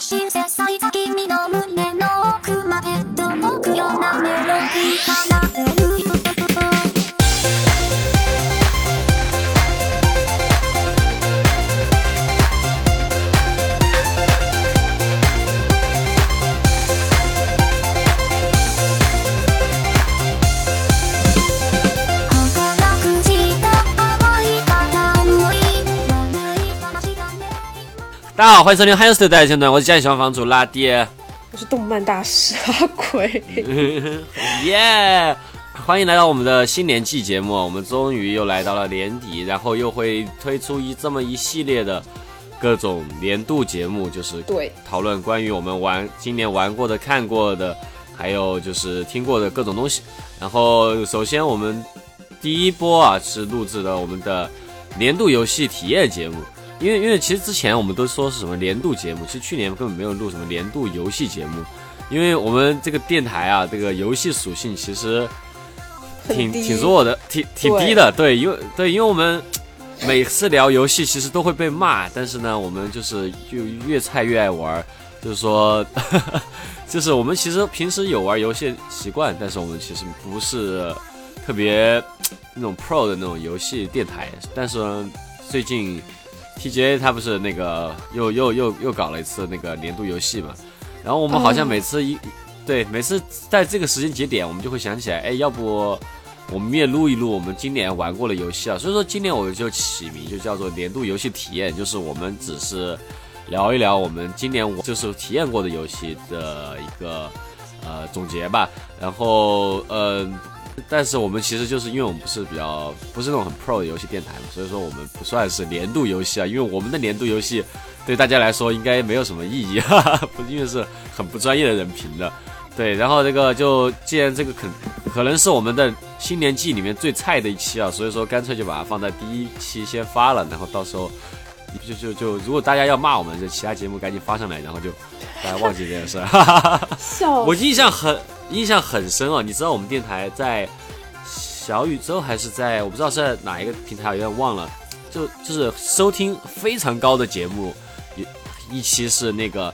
しる切さいた君の胸大家好，欢迎收听《汉优斯的大家段，我是家里小房主拉爹，我是动漫大师阿奎，耶！欢迎来到我们的新年季节目，我们终于又来到了年底，然后又会推出一这么一系列的各种年度节目，就是对讨论关于我们玩今年玩过的、看过的，还有就是听过的各种东西。然后首先我们第一波啊是录制的我们的年度游戏体验节目，因为因为其实之前我们都说是什么年度节目，其实去年根本没有录什么年度游戏节目，因为我们这个电台啊，这个游戏属性其实挺挺弱的，挺挺低的，对，因为对，因为我们每次聊游戏其实都会被骂，但是呢，我们就是就越菜越爱玩儿，就是说，就是我们其实平时有玩游戏习惯，但是我们其实不是特别 那种 pro 的那种游戏电台，但是，最近 TGA 他不是那个又又又又搞了一次那个年度游戏嘛，然后我们好像哦每次一、对每次在这个时间节点，我们就会想起来，哎，要不我们也录一录我们今年玩过的游戏啊。所以说今年我就起名就叫做年度游戏体验，就是我们只是聊一聊我们今年我就是体验过的游戏的一个呃总结吧。然后呃，但是我们其实就是因为我们不是比较不是那种很 pro 的游戏电台嘛，所以说我们不算是年度游戏啊，因为我们的年度游戏对大家来说应该没有什么意义，哈哈，不因为是很不专业的人评的。对，然后这个就既然这个可可能是我们的新年季里面最菜的一期啊，所以说干脆就把它放在第一期先发了，然后到时候就就就如果大家要骂我们，就其他节目赶紧发上来，然后就大家忘记这件事儿。哈哈哈。笑我印象很印象很深哦，你知道我们电台在小宇宙还是在我不知道是在哪一个平台，有点忘了，就就是收听非常高的节目，一一期是那个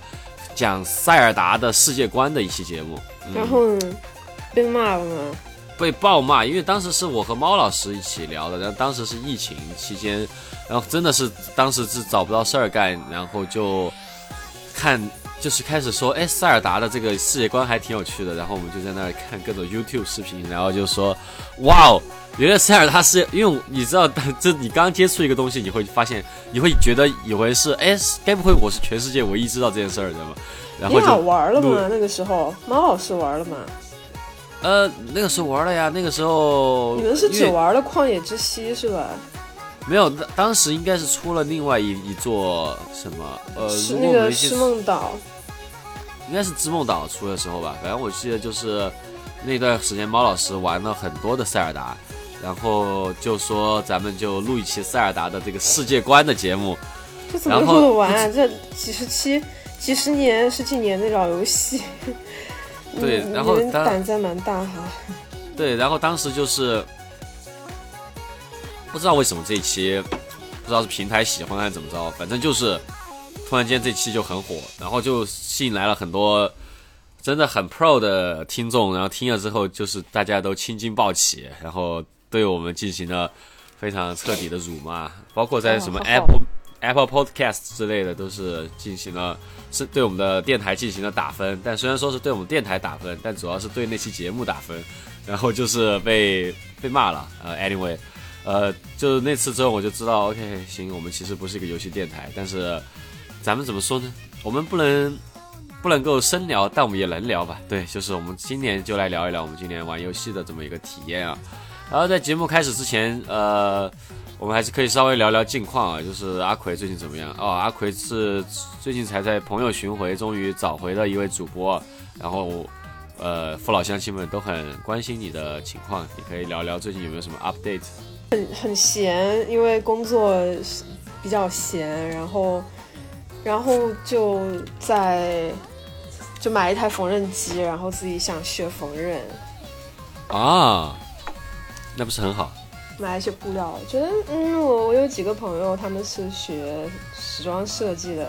讲塞尔达的世界观的一期节目，嗯然后呢被骂了吗？被暴骂，因为当时是我和猫老师一起聊的，然后当时是疫情期间，然后真的是当时是找不到事儿干，然后就看就是开始说，哎，塞尔达的这个世界观还挺有趣的，然后我们就在那儿看各种 YouTube 视频，然后就说，哇哦，原来塞尔达是因为你知道，这你刚接触一个东西，你会发现，你会觉得以为是，哎，该不会我是全世界唯一知道这件事儿的吗？然后就录玩了吗？那个时候猫老师玩了吗？呃，那个时候玩了呀，那个时候你们是只玩了旷野之息是吧？没有，当当时应该是出了另外一一座什么，呃，是那个诗梦岛，应该是织梦岛出的时候吧。反正我记得就是那段时间，猫老师玩了很多的塞尔达，然后就说咱们就录一期塞尔达的这个世界观的节目。这怎么然后录得完啊？这几十期、几十年、十几年的老游戏，对然后你胆子还蛮大哈。对，然后当时就是不知道为什么这一期，不知道是平台喜欢还是怎么着，反正就是突然间这期就很火，然后就吸引来了很多真的很 pro 的听众，然后听了之后就是大家都青筋暴起，然后对我们进行了非常彻底的辱骂，包括在什么 Apple、Apple Podcast 之类的都是进行了是对我们的电台进行了打分，但虽然说是对我们电台打分，但主要是对那期节目打分，然后就是被被骂了。呃，anyway，呃，就那次之后我就知道，OK，行，我们其实不是一个游戏电台，但是咱们怎么说呢？我们不能不能够深聊，但我们也能聊吧？对，就是我们今年就来聊一聊我们今年玩游戏的这么一个体验啊。然后在节目开始之前，呃，我们还是可以稍微聊聊近况啊，就是阿奎最近怎么样？哦，阿奎是最近才在朋友巡回终于找回了一位主播，然后呃，父老乡亲们都很关心你的情况，你可以聊聊最近有没有什么 update？很很闲，因为工作比较闲，然后然后就在就买一台缝纫机，然后自己想学缝纫，啊，那不是很好？买一些布料。觉得嗯，我我有几个朋友他们是学时装设计的，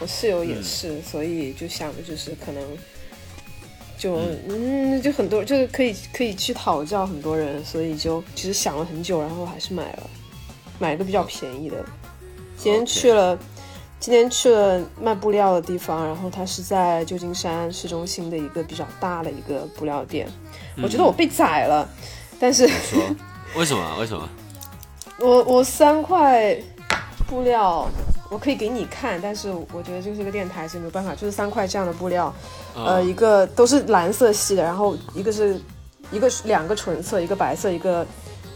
我室友也是，所以就想的就是可能就嗯就很多就是可以可以去讨教很多人，所以就其实想了很久，然后还是买了，买一个比较便宜的。今天去了。今天去了卖布料的地方，然后它是在旧金山市中心的一个比较大的一个布料店。我觉得我被宰了，但是为什么？为什么？我我三块布料，我可以给你看，但是我觉得这是个电台，所以没有办法，就是三块这样的布料，呃，一个都是蓝色系的，然后一个是一个两个纯色，一个白色，一个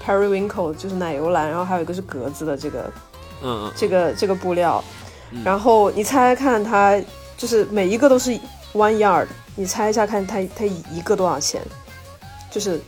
periwinkle 就是奶油蓝，然后还有一个是格子的这个，嗯，这个这个布料。然后你猜猜看，它就是每一个都是 one yard，你猜一下看，它它一个多少钱？就是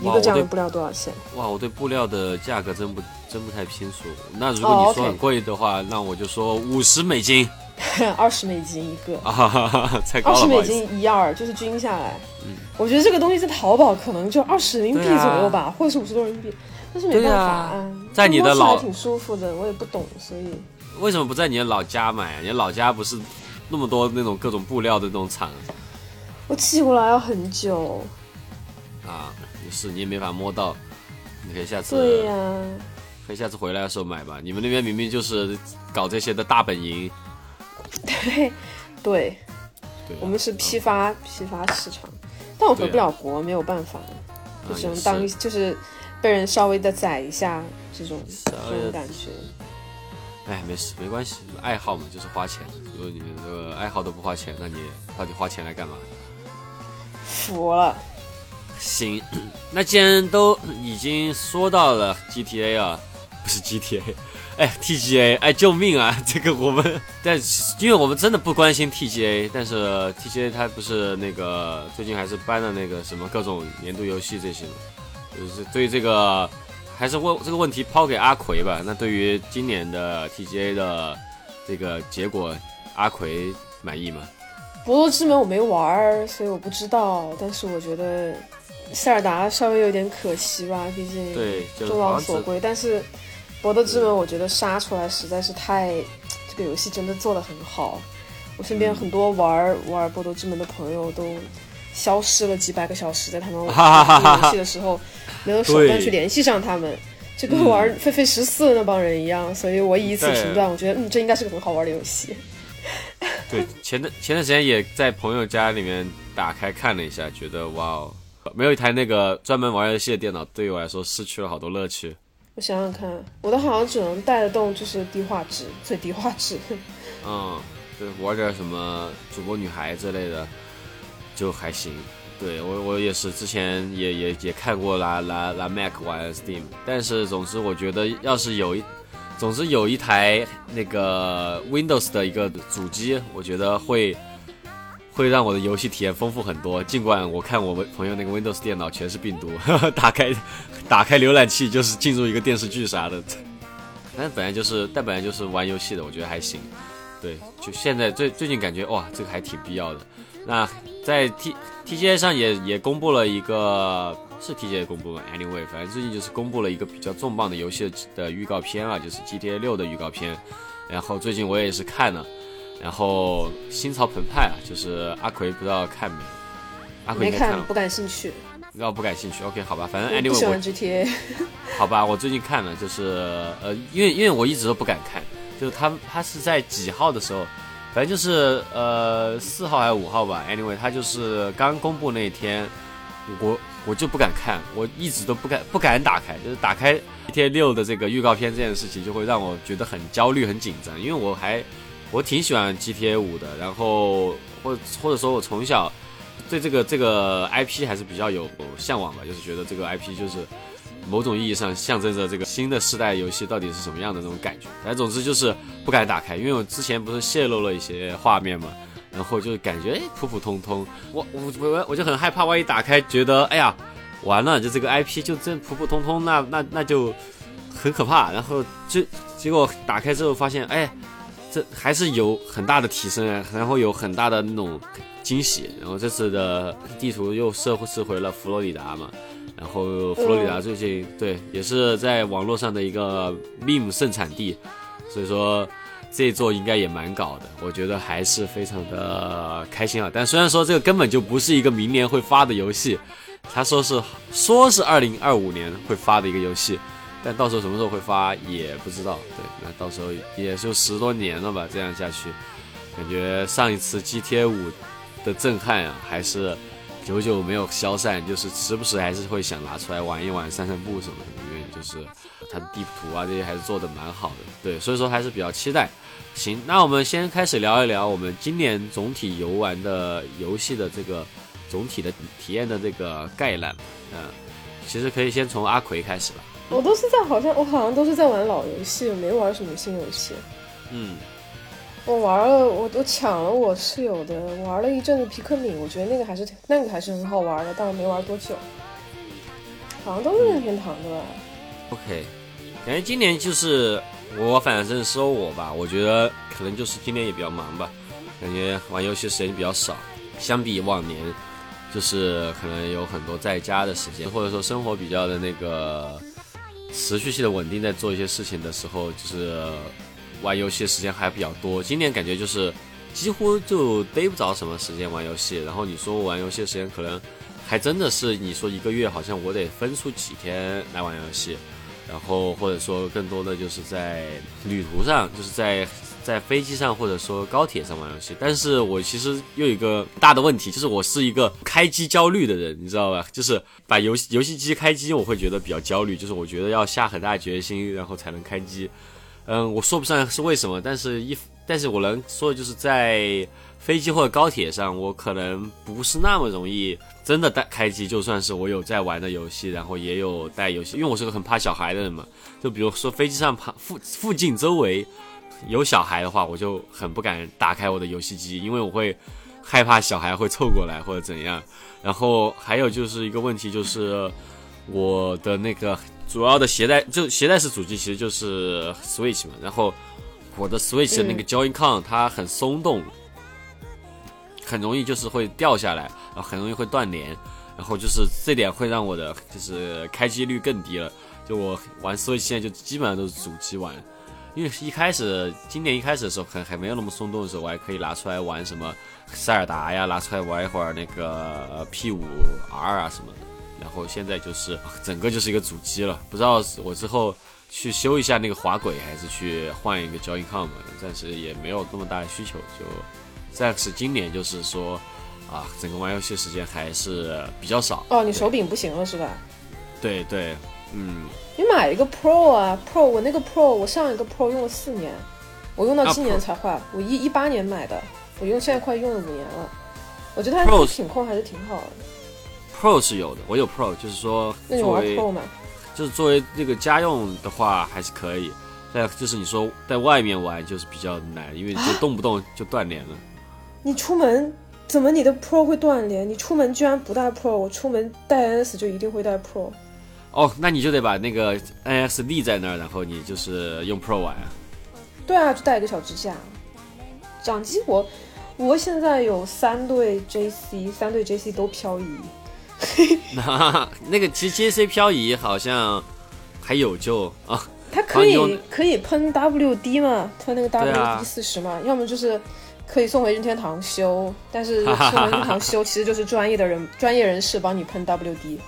一个这样的布料多少钱？哇，我对布料的价格真不真不太清楚。那如果你说很贵的话，那我就说五十美金，二十美金一个啊，太高了。二十美金一 yard 就是均下来，嗯，我觉得这个东西在淘宝可能就二十人民币左右吧，或者是五十多人民币，但是没办法，啊在你的老还挺舒服的，我也不懂，所以。为什么不在你的老家买？啊你老家不是那么多那种各种布料的那种厂？我寄过来要很久。啊，也是，你也没法摸到。你可以下次。对呀。可以下次回来的时候买吧。你们那边明明就是搞这些的大本营。对，对。我们是批发批发市场，但我回不了国，没有办法，就只能当就是被人稍微的宰一下这种这种感觉。哎，没事，没关系，爱好嘛，就是花钱。如果你这个爱好都不花钱，那你到底花钱来干嘛？服了。行，那既然都已经说到了 GTA 啊，不是 GTA，哎，TGA，哎，救命啊！这个我们，但因为我们真的不关心 TGA，但是 TGA 它不是那个最近还是搬了那个什么各种年度游戏这些嘛，就是对这个。还是问这个问题抛给阿奎吧。那对于今年的 TGA 的这个结果，阿奎满意吗？博德之门我没玩儿，所以我不知道。但是我觉得塞尔达稍微有点可惜吧，毕竟众望所归。但是博德之门我觉得杀出来实在是太，这个游戏真的做的很好。我身边很多玩玩博德之门的朋友都消失了几百个小时，在他们 玩游戏的时候。没有手段去联系上他们，就跟玩《狒狒十四》那帮人一样，所以我以此评断，我觉得嗯，这应该是个很好玩的游戏。对，前段前段时间也在朋友家里面打开看了一下，觉得哇哦，没有一台那个专门玩游戏的电脑，对于我来说失去了好多乐趣。我想想看，我的好像只能带得动，就是低画质，最低画质。嗯，对，玩点什么主播女孩之类的，就还行。对我我也是，之前也也也看过拿拿拿 Mac 玩 Steam，但是总之我觉得要是有一，总之有一台那个 Windows 的一个主机，我觉得会会让我的游戏体验丰富很多。尽管我看我朋友那个 Windows 电脑全是病毒，打开打开浏览器就是进入一个电视剧啥的，但本来就是但本来就是玩游戏的，我觉得还行。对，就现在最最近感觉哇，这个还挺必要的。那在 T T G A 上也也公布了一个，是 T G A 公布吗？Anyway，反正最近就是公布了一个比较重磅的游戏的预告片啊，就是 G T A 六的预告片。然后最近我也是看了，然后心潮澎湃啊，就是阿奎不知道看没？阿奎没看，不感兴趣。知道不感兴趣？OK，好吧，反正 Anyway，我喜欢 A。好吧，我最近看了，就是呃，因为因为我一直都不敢看，就是他他是在几号的时候。反正就是呃四号还是五号吧，anyway，他就是刚公布那一天，我我就不敢看，我一直都不敢不敢打开，就是打开 GTA 六的这个预告片这件事情，就会让我觉得很焦虑很紧张，因为我还我挺喜欢 GTA 五的，然后或或者说我从小对这个这个 IP 还是比较有向往吧，就是觉得这个 IP 就是。某种意义上象征着这个新的世代游戏到底是什么样的这种感觉，反正总之就是不敢打开，因为我之前不是泄露了一些画面嘛，然后就感觉普普通通，我我我我就很害怕，万一打开觉得哎呀完了，就这个 IP 就这普普通通，那那那就很可怕，然后就结果打开之后发现哎这还是有很大的提升，然后有很大的那种惊喜，然后这次的地图又设设回了佛罗里达嘛。然后佛罗里达最近对也是在网络上的一个 meme 盛产地，所以说这一座应该也蛮搞的，我觉得还是非常的开心啊。但虽然说这个根本就不是一个明年会发的游戏，他说是说是二零二五年会发的一个游戏，但到时候什么时候会发也不知道。对，那到时候也就十多年了吧，这样下去，感觉上一次 GTA 五的震撼啊，还是久久没有消散，就是时不时还是会想拿出来玩一玩、散散步什么的，因为就是它的地图啊这些还是做的蛮好的。对，所以说还是比较期待。行，那我们先开始聊一聊我们今年总体游玩的游戏的这个总体的体验的这个概览。嗯，其实可以先从阿奎开始吧。我都是在好像我好像都是在玩老游戏，没玩什么新游戏。嗯，我玩了，我我抢了我室友的，玩了一阵子皮克敏，我觉得那个还是那个还是很好玩的，但我没玩多久。好像都是任天堂的吧？OK，感觉今年就是我反正说我吧，我觉得可能就是今年也比较忙吧，感觉玩游戏时间比较少，相比往年，就是可能有很多在家的时间，或者说生活比较的那个持续性的稳定，在做一些事情的时候，就是玩游戏的时间还比较多。今年感觉就是几乎就逮不着什么时间玩游戏，然后你说玩游戏时间可能。还真的是你说一个月，好像我得分出几天来玩游戏，然后或者说更多的就是在旅途上，就是在在飞机上或者说高铁上玩游戏。但是我其实又有一个大的问题，就是我是一个开机焦虑的人，你知道吧？就是把游戏游戏机开机，我会觉得比较焦虑，就是我觉得要下很大决心，然后才能开机。嗯，我说不上是为什么，但是一但是我能说的就是在。飞机或者高铁上，我可能不是那么容易真的带开机。就算是我有在玩的游戏，然后也有带游戏，因为我是个很怕小孩的人嘛。就比如说飞机上旁附附近周围有小孩的话，我就很不敢打开我的游戏机，因为我会害怕小孩会凑过来或者怎样。然后还有就是一个问题，就是我的那个主要的携带就携带式主机其实就是 Switch 嘛，然后我的 Switch 的那个 Joy-Con 它很松动。很容易就是会掉下来，然后很容易会断连，然后就是这点会让我的就是开机率更低了。就我玩 Switch 现在就基本上都是主机玩，因为一开始今年一开始的时候还还没有那么松动的时候，我还可以拿出来玩什么塞尔达呀，拿出来玩一会儿那个 P 五 R 啊什么的。然后现在就是 整个就是一个主机了，不知道我之后去修一下那个滑轨，还是去换一个 Joy-Con 吧，暂时也没有那么大的需求就。暂时今年就是说，啊，整个玩游戏时间还是比较少。哦，你手柄不行了是吧？对对，嗯。你买一个 Pro 啊，Pro，我那个 Pro，我上一个 Pro 用了四年，我用到今年才坏。我一一八年买的，我用现在快用了五年了。我觉得它品控还是挺好的。Pro 是有的，我有 Pro，就是说那你玩 Pro 吗？就是作为那个家用的话还是可以，但就是你说在外面玩就是比较难，因为就动不动就断联了。你出门怎么你的 Pro 会断联？你出门居然不带 Pro，我出门带 NS 就一定会带 Pro。哦，那你就得把那个 NS 立在那儿，然后你就是用 Pro 玩。对啊，就带一个小支架。掌机我我现在有三对 JC，三对 JC 都漂移。那 那个其实 JC 漂移好像还有救啊。它可以可以喷 WD 嘛？喷那个啊 WD 四十嘛？要么就是。可以送回任天堂修，但是 送回任天堂修其实就是专业的人、专业人士帮你喷 WD。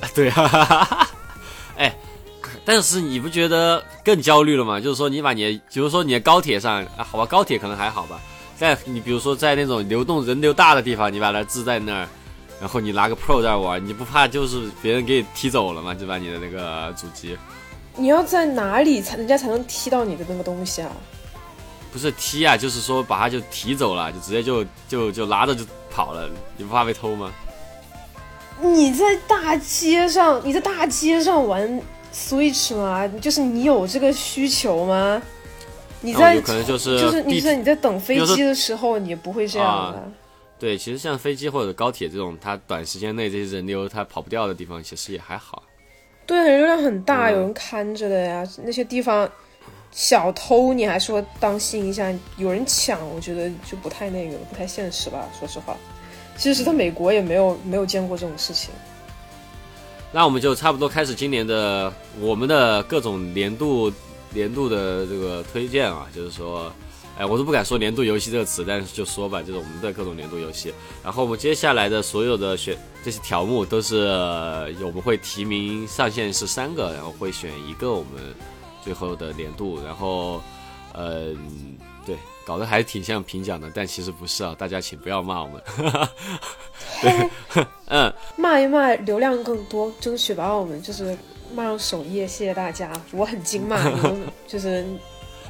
对啊，哎，但是你不觉得更焦虑了吗？就是说，你把你，比如说你的高铁上，啊，好吧，高铁可能还好吧，在你比如说在那种流动人流大的地方，你把它置在那儿，然后你拿个 Pro 在玩，你不怕就是别人给你踢走了吗？就把你的那个主机。你要在哪里才人家才能踢到你的那个东西啊？不是踢啊，就是说把它就提走了，就直接就就就拿着就跑了，你不怕被偷吗？你在大街上，你在大街上玩 Switch 吗？就是你有这个需求吗？你在、哦、可能就是就是你在你在等飞机的时候，你不会这样的、啊。对，其实像飞机或者高铁这种，它短时间内这些人流它跑不掉的地方，其实也还好。对，人流量很大，嗯、有人看着的呀，那些地方。小偷，你还说当心一下，有人抢，我觉得就不太那个，不太现实吧。说实话，其实在美国也没有没有见过这种事情。那我们就差不多开始今年的我们的各种年度年度的这个推荐啊，就是说，哎，我都不敢说年度游戏这个词，但是就说吧，就是我们的各种年度游戏。然后我们接下来的所有的选这些条目都是呃我们会提名上限是三个，然后会选一个我们最后的年度，然后，嗯、对，搞得还挺像评奖的，但其实不是啊，大家请不要骂我们。对，嗯，骂一骂，流量更多，争取把我们就是骂上首页，谢谢大家。我很精骂，你们 就是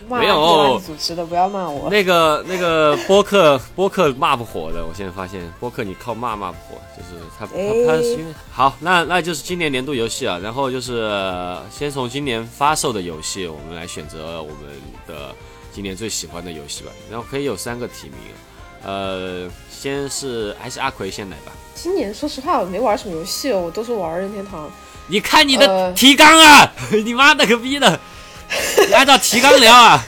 骂没有垃圾组织的，不要骂我。那个那个播客播客骂不火的，我现在发现播客你靠骂骂不火，就是他他哎他是因为好，那那就是今年年度游戏啊，然后就是呃先从今年发售的游戏，我们来选择我们的今年最喜欢的游戏吧，然后可以有三个提名，呃，先是还是阿奎先来吧，今年说实话，我没玩什么游戏哦，我都是玩任天堂。你看你的呃提纲啊，你妈了个逼的，你按照提纲聊啊，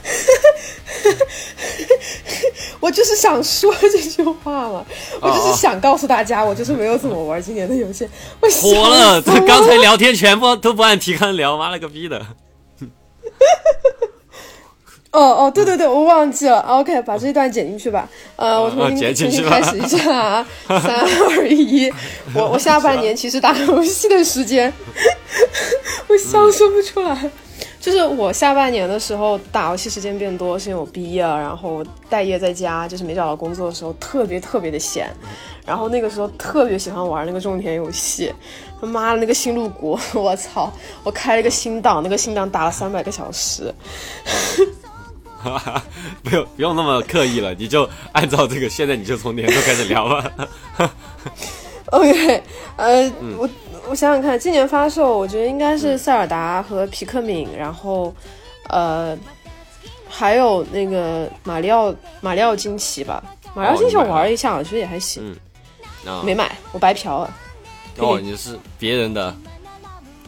我就是想说这句话嘛，我就哦是想告诉大家，我就是没有怎么玩今年的游戏。我火了，这刚才聊天全部都不按提纲聊，妈了个逼的。哦哦，对对对，我忘记了。OK，把这一段剪进去吧。呃，我重哦新重新开始一下啊，三二一。我我下半年其实打游戏的时间，我笑说不出来。就是我下半年的时候打游戏时间变多，是因为我毕业了，然后待业在家，就是没找到工作的时候特别特别的闲，然后那个时候特别喜欢玩那个种田游戏，他妈的那个星露谷，我操！我开了一个新档，那个新档打了三百个小时，不用不用那么刻意了，你就按照这个，现在你就从年度开始聊吧。OK，呃，我我想想看，今年发售，我觉得应该是塞尔达和皮克敏，然后呃，还有那个马里奥马里奥惊奇吧。马里奥惊奇我玩了一下，我觉得也还行，啊，没买，我白嫖了。哦，你是别人的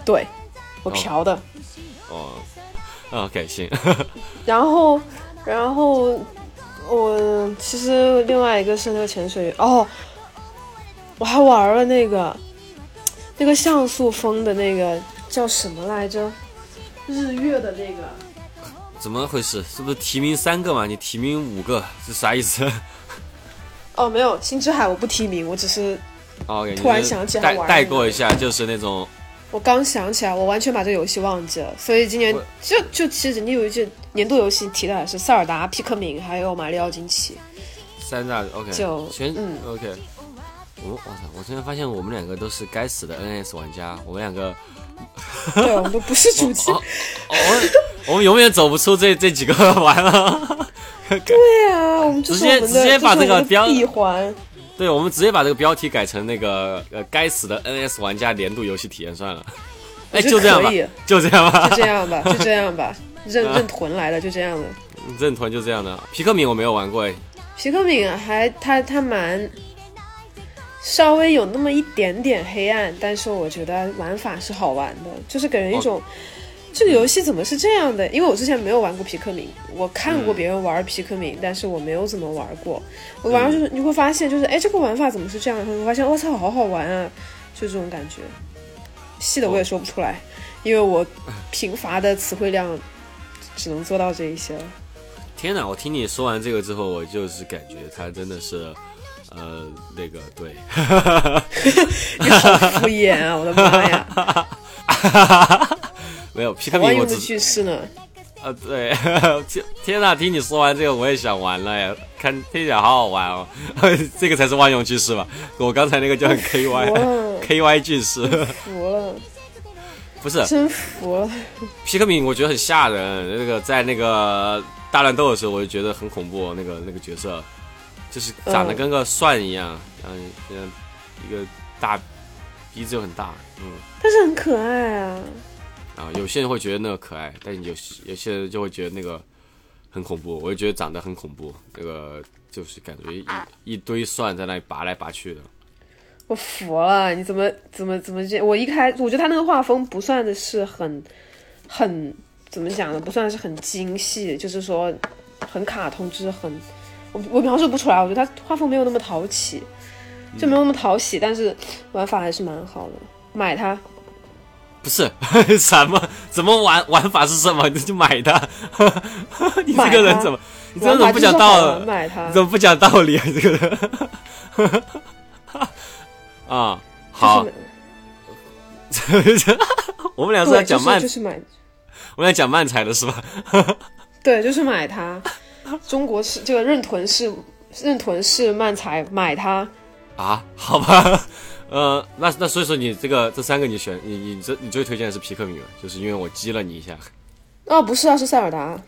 对，我嫖的。哦。OK，行，然后，然后我其实另外一个是那个潜水哦，我还玩了那个那个像素风的那个叫什么来着？日月的那个。怎么回事？是不是提名三个嘛？你提名五个是啥意思 哦，没有，星之海我不提名，我只是？OK，突然想起来带带玩过一下，就是那种我刚想起来，我完全把这个游戏忘记了，所以今年就就其实你有一句年度游戏提的还是塞尔达、皮克敏还有马里奥惊奇，三大 OK，就全嗯 OK。我我操！我突然发现我们两个都是该死的 NS 玩家，我们两个 对，我们都不是主机。哦，我们我们永远走不出这这几个玩了。对啊，我们直接直接把这个标闭环。对，我们直接把这个标题改成那个呃，该死的 NS 玩家年度游戏体验算了。哎，就这样吧，就这样吧就，这样吧，就这样吧，认啊认屯来的，就这样的。认屯就这样的。皮克敏我没有玩过哎，皮克敏还他他蛮稍微有那么一点点黑暗，但是我觉得玩法是好玩的，就是给人一种、这个游戏怎么是这样的？因为我之前没有玩过皮克敏，我看过别人玩皮克敏，但是我没有怎么玩过。我玩上去你会发现，就是哎，这个玩法怎么是这样？然后你会发现，我操，好好玩啊，就这种感觉。细的我也说不出来，因为我 贫乏的词汇量只能做到这一些了。天哪！我听你说完这个之后，我就是感觉他真的是，呃，那个对，你好敷衍啊！我的妈呀！没有皮克敏我只句式呢？呃对，天天呐！听你说完这个，我也想玩了呀，看听起来好好玩哦，这个才是万用句式吧？我刚才那个叫 K Y K Y 句式，服了，不是真服了。皮克敏，我觉得很吓人。那个在那个大乱斗的时候，我就觉得很恐怖。那个那个角色，就是长得跟个蒜一样，然后像一个大鼻子又很大，嗯。但是很可爱啊！啊，有些人会觉得那个可爱，但有有些人就会觉得那个很恐怖。我就觉得长得很恐怖，那个就是感觉一一堆蒜在那里拔来拔去的。我服了，你怎么怎么怎么这？我一开，我觉得他那个画风不算的是很很怎么讲呢？不算是很精细，就是说很卡通，就是很我我描述不出来。我觉得他画风没有那么讨喜，就没有那么讨喜，但是玩法还是蛮好的。买它，不是 什么怎么玩玩法是什么？你就买它。你这个人怎么？你这个人不讲道理？买它你怎么不讲道理啊？你这个人。啊，好，我们俩是在，讲漫，就是就是买，我们俩讲漫才的是吧？对，就是买它。中国是这个认屯是认屯是漫才，买它。啊，好吧，呃，那那所以说你这个这三个你选你你这你最推荐的是皮克米吗？就是因为我激了你一下哦，不是啊，是塞尔达。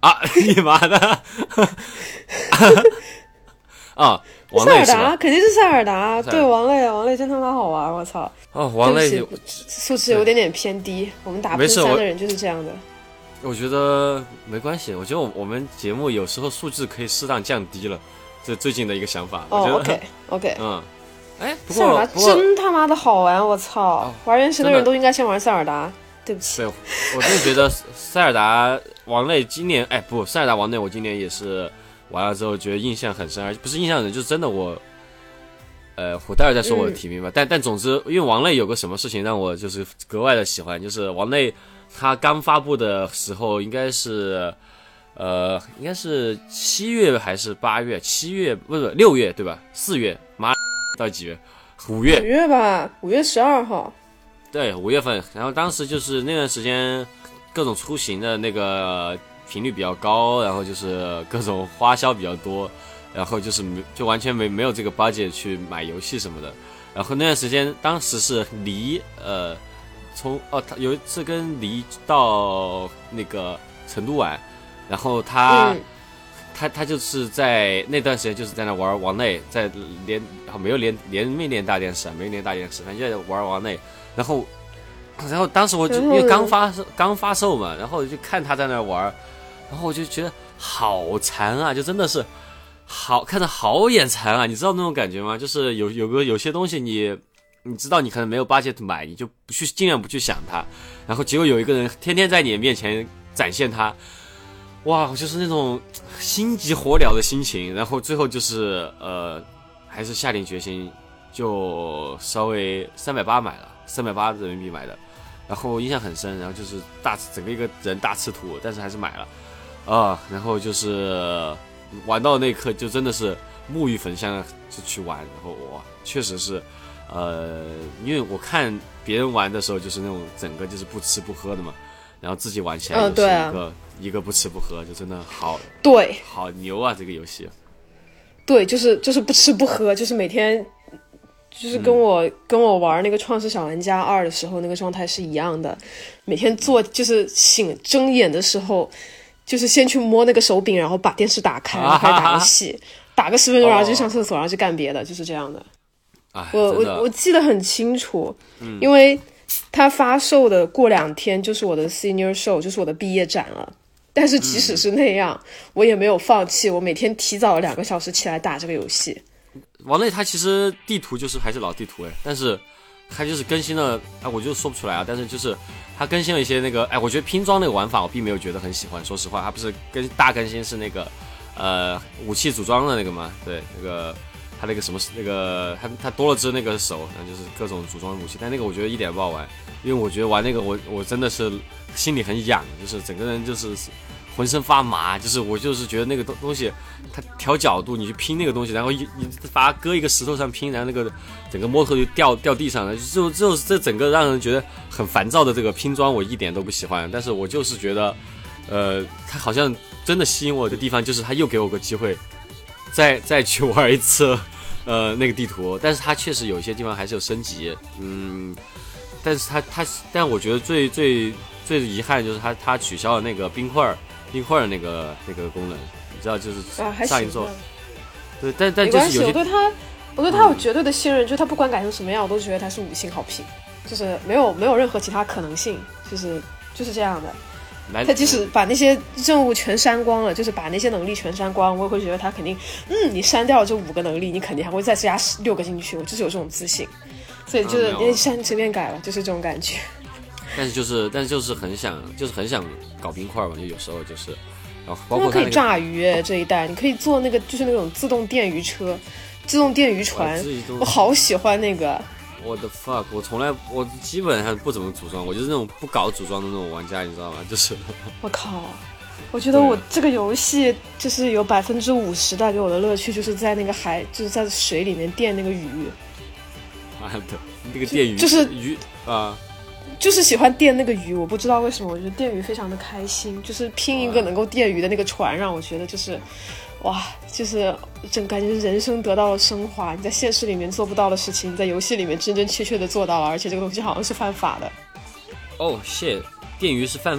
啊！你妈的！啊，王塞尔？达肯定是塞尔达，对，王类，王类真他妈好玩，我操！哦，王类对，不起素质有点点偏低，我们打喷没事我三的人就是这样的。我觉得没关系，我觉得我我们节目有时候素质可以适当降低了，这最近的一个想法。哦得，OK OK，嗯，哎，不塞尔达过，真他妈的好玩，我操！玩原神的人都应该先玩塞尔达。对不起，对，我真的觉得塞尔达王类今年，哎，不，塞尔达王类我今年也是玩了之后觉得印象很深，而不是印象很深，就是真的我，呃，我待会儿再说我的提名吧。但但总之，因为王类有个什么事情让我就是格外的喜欢，就是王类他刚发布的时候应该是。呃，应该是七月还是八月？七月不是六月对吧？四月，妈到几月？五月五，月吧，五月十二号。对，五月份，然后当时就是那段时间，各种出行的那个频率比较高，然后就是各种花销比较多，然后就是没就完全没没有这个 budget 去买游戏什么的。然后那段时间，当时是离呃，从哦，他有一次跟离到那个成都玩，然后他、嗯，他他就是在那段时间就是在那玩王内，在连没有连连没连大电视啊，没连大电视，反正就在玩王内。然后，然后当时我就因为刚发售刚发售嘛，然后我就看他在那玩，然后我就觉得好馋啊，就真的是好看着好眼馋啊，你知道那种感觉吗？就是有有个有些东西你你知道你可能没有 budget 买，你就不去尽量不去想它，然后结果有一个人天天在你面前展现它，哇，就是那种心急火燎的心情，然后最后就是呃，还是下定决心，就稍微三百八买了，三百八人民币买的，然后印象很深，然后就是大整个一个人大吃土，但是还是买了，啊、然后就是玩到那一刻就真的是沐浴焚香就去玩，然后哇，确实是，呃，因为我看别人玩的时候就是那种整个就是不吃不喝的嘛，然后自己玩起来嗯就是一个、一个不吃不喝，就真的好对好牛啊这个游戏，对，就是就是不吃不喝，就是每天。就是跟我、跟我玩那个《创世小玩家二》的时候那个状态是一样的，每天做就是醒睁眼的时候，就是先去摸那个手柄，然后把电视打开，然后开始打游戏，打个十分钟，然后就上厕所，然后就干别的，就是这样的。哎，我我我记得很清楚，因为它发售的过两天就是我的 senior show，就是我的毕业展了。但是即使是那样，我也没有放弃，我每天提早两个小时起来打这个游戏。王类它其实地图就是还是老地图哎，但是他就是更新了，哎，我就说不出来啊。但是就是他更新了一些那个，哎，我觉得拼装那个玩法我并没有觉得很喜欢。说实话，他不是更大更新是那个呃武器组装的那个嘛？对，那个他那个什么那个他他多了只那个手，然后就是各种组装武器，但那个我觉得一点不好玩，因为我觉得玩那个我我真的是心里很痒，就是整个人就是浑身发麻，就是我就是觉得那个东东西，它调角度，你去拼那个东西，然后一你把它搁一个石头上拼，然后那个整个摩托就掉掉地上了，就就这整个让人觉得很烦躁的这个拼装，我一点都不喜欢。但是我就是觉得，呃，它好像真的吸引我的地方，就是它又给我个机会，再 再去玩一次，呃，那个地图。但是它确实有一些地方还是有升级，嗯，但是它它，但我觉得最最最遗憾的就是它它取消了那个冰块儿冰块儿那个那个功能，你知道就是上一座对，但但没关系。就是有些我对它，我对他有绝对的信任，就他不管改成什么样，我都觉得他是五星好评，就是没有没有任何其他可能性，就是就是这样的。来他即使把那些任务全删光了，就是把那些能力全删光，我也会觉得他肯定，嗯，你删掉了这五个能力，你肯定还会再加六个进去，我就是有这种自信。所以就是随便改了，就是这种感觉。但是就是但是就是很想就是很想搞冰块儿嘛，就有时候就是，然后包他们可以炸鱼这一代，你可以做那个就是那种自动电鱼车、自动电鱼船我好喜欢那个。我的 fuck，我从来我基本上不怎么组装，我就是那种不搞组装的那种玩家，你知道吗？就是我靠！我觉得我这个游戏就是有百分之五十带给我的乐趣，就是在那个海，就是在水里面电那个鱼，妈的，那个电鱼就是鱼啊，就是喜欢电那个鱼。我不知道为什么，我觉得电鱼非常的开心，就是拼一个能够电鱼的那个船，让我觉得就是，哇，就是整感觉人生得到了升华。你在现实里面做不到的事情，你在游戏里面真真切切的做到了，而且这个东西好像是犯法的。哦，shit，电鱼是犯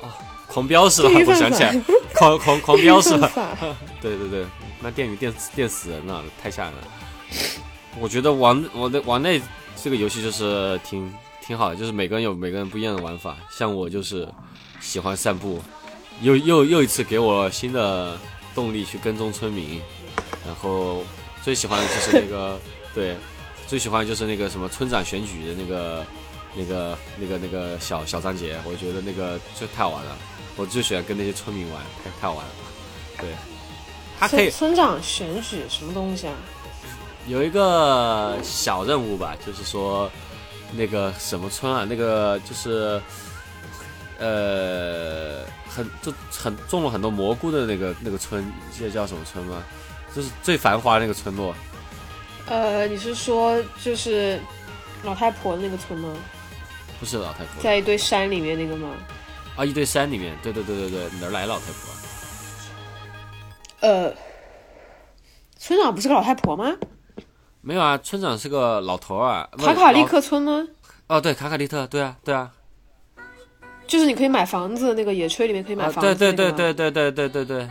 啊，狂飙是吧？我想起来，狂狂狂飙是犯吧？对对对，那电鱼电电死人了，太吓人了。我觉得玩我的王内这个游戏就是挺挺好的，就是每个人有每个人不一样的玩法。像我就是喜欢散步，又又又一次给我新的动力去跟踪村民。然后最喜欢的就是那个 对，最喜欢的就是那个什么村长选举的那个那个那个那个小小章节，我觉得那个就太好玩了。我最喜欢跟那些村民玩，太太好玩了。对，他可以村村长选举什么东西啊？有一个小任务吧，就是说那个什么村啊，那个就是呃很就很种了很多蘑菇的那个那个村，你记得叫什么村吗？就是最繁华的那个村落。呃，你是说就是老太婆的那个村吗？不是老太婆在一堆山里面那个吗？啊，一堆山里面，对对对对对，哪儿来老太婆？呃，村长不是个老太婆吗？没有啊，村长是个老头儿啊，卡卡利克村吗？哦，对，卡卡利特，对啊，对啊，就是你可以买房子，那个野炊里面可以买啊，房子、对对对对对对对对对。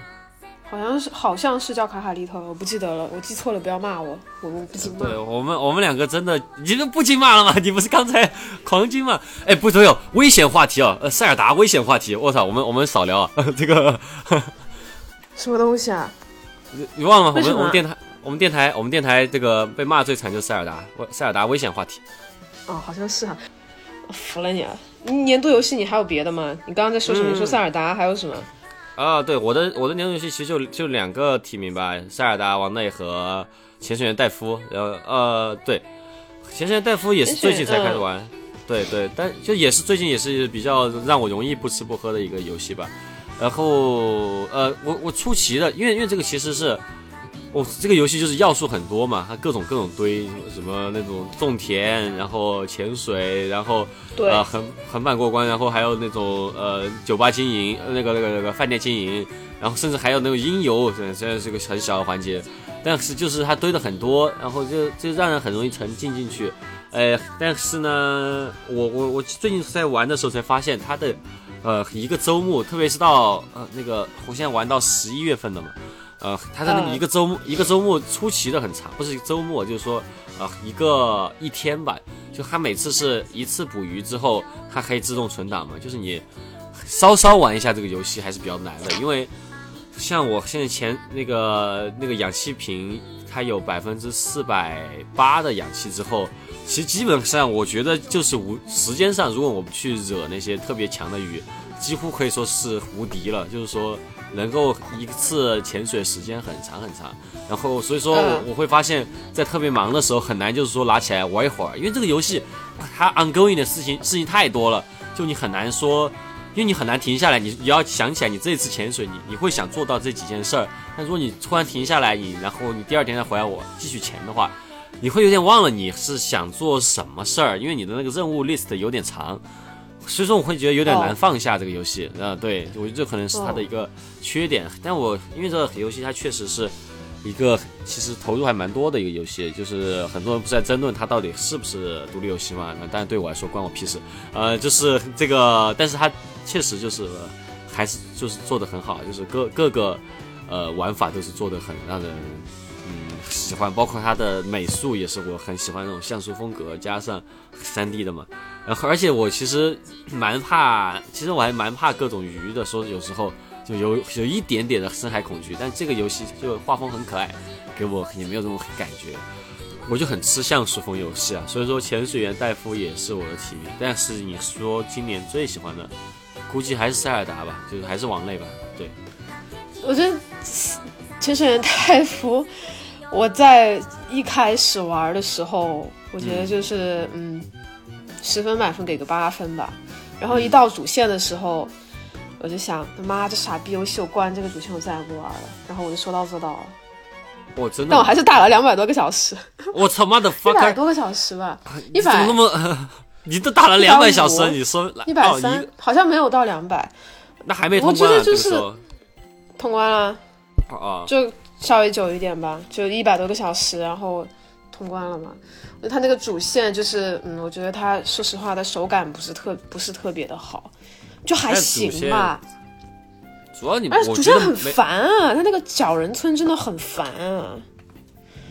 好像是好像是叫卡卡利特，我不记得了，我记错了，不要骂我，我们不经骂。对我们，我们两个真的，你都不禁骂了吗？你不是刚才 狂惊骂？哎，不对哦，危险话题哦，呃，塞尔达危险话题，我操，我们我们少聊啊，这个 什么东西啊？你你忘了吗？我们我们电台，我们电台，我们电台这个被骂最惨就是塞尔达，塞尔达危险话题。哦，好像是哈、我服了你了。你年度游戏你还有别的吗？你刚刚在说什么？嗯你说塞尔达还有什么？啊，对，我的我的年度游戏其实就就两个提名吧，塞尔达王内和潜水员戴夫。然后呃，对，潜水员戴夫也是最近才开始玩，对对，但就也是最近也是比较让我容易不吃不喝的一个游戏吧。然后呃，我我出奇的，因为因为这个其实是。我、这个游戏就是要素很多嘛，它各种各种堆，什么那种种田，然后潜水，然后对呃横横版过关，然后还有那种呃酒吧经营，呃那个那个那个饭店经营，然后甚至还有那种音游，虽然虽然是个很小的环节，但是就是它堆的很多，然后就就让人很容易沉浸进去。呃，但是呢，我我我最近在玩的时候才发现它的呃一个周末，特别是到呃那个我现在玩到十一月份了嘛。呃，他在那个嗯一个周末、一个周末出奇的很长，不是周末，就是说，呃，一个一天吧，就他每次是一次捕鱼之后，它可以自动存档嘛，就是你稍稍玩一下这个游戏还是比较难的，因为像我现在前那个那个氧气瓶，它有百分之四百八的氧气之后，其实基本上我觉得就是无时间上，如果我不去惹那些特别强的鱼，几乎可以说是无敌了，就是说能够一次潜水时间很长很长。然后所以说我嗯我会发现，在特别忙的时候很难就是说拿起来玩一会儿，因为这个游戏它 ongoing 的事情事情太多了，就你很难说。因为你很难停下来，你你要想起来，你这次潜水，你你会想做到这几件事儿。但如果你突然停下来，你然后你第二天再回来我继续潜的话，你会有点忘了你是想做什么事儿，因为你的那个任务 list 有点长，所以说我会觉得有点难哦放下这个游戏。啊、对我觉得这可能是它的一个缺点。但我因为这个游戏它确实是一个其实投入还蛮多的一个游戏，就是很多人不是在争论它到底是不是独立游戏嘛？那当然对我来说关我屁事。呃，就是这个，但是它确实就是还是就是做的很好，就是各各个呃玩法都是做的很让人嗯喜欢，包括它的美术也是我很喜欢那种像素风格，加上三 D 的嘛。然后而且我其实蛮怕，其实我还蛮怕各种鱼的，说有时候就有有一点点的深海恐惧，但这个游戏就画风很可爱，给我也没有这种感觉。我就很吃像素风游戏啊，所以说潜水员戴夫也是我的提名。但是你说今年最喜欢的，估计还是塞尔达吧，就是还是王类吧。对，我觉得潜水员戴夫，我在一开始玩的时候，我觉得就是嗯，十分满分给个八分吧。然后一到主线的时候，我就想，他妈这傻逼游戏，我过完这个主线我再也不玩了。然后我就说到做到了，我真的，但我还是打了两百多个小时，我操妈的一百多个小时吧，一你怎么百那么，你都打了两百小时，你说一百哦三，好像没有到两百，那还没通关啊，觉得就是通关了。啊，就稍微久一点吧，就一百多个小时，然后通关了嘛。我觉得它那个主线就是，嗯，我觉得它说实话，它手感不是特不是特别的好，就还行吧。主要你而且主线很烦啊，它那个小人村真的很烦啊。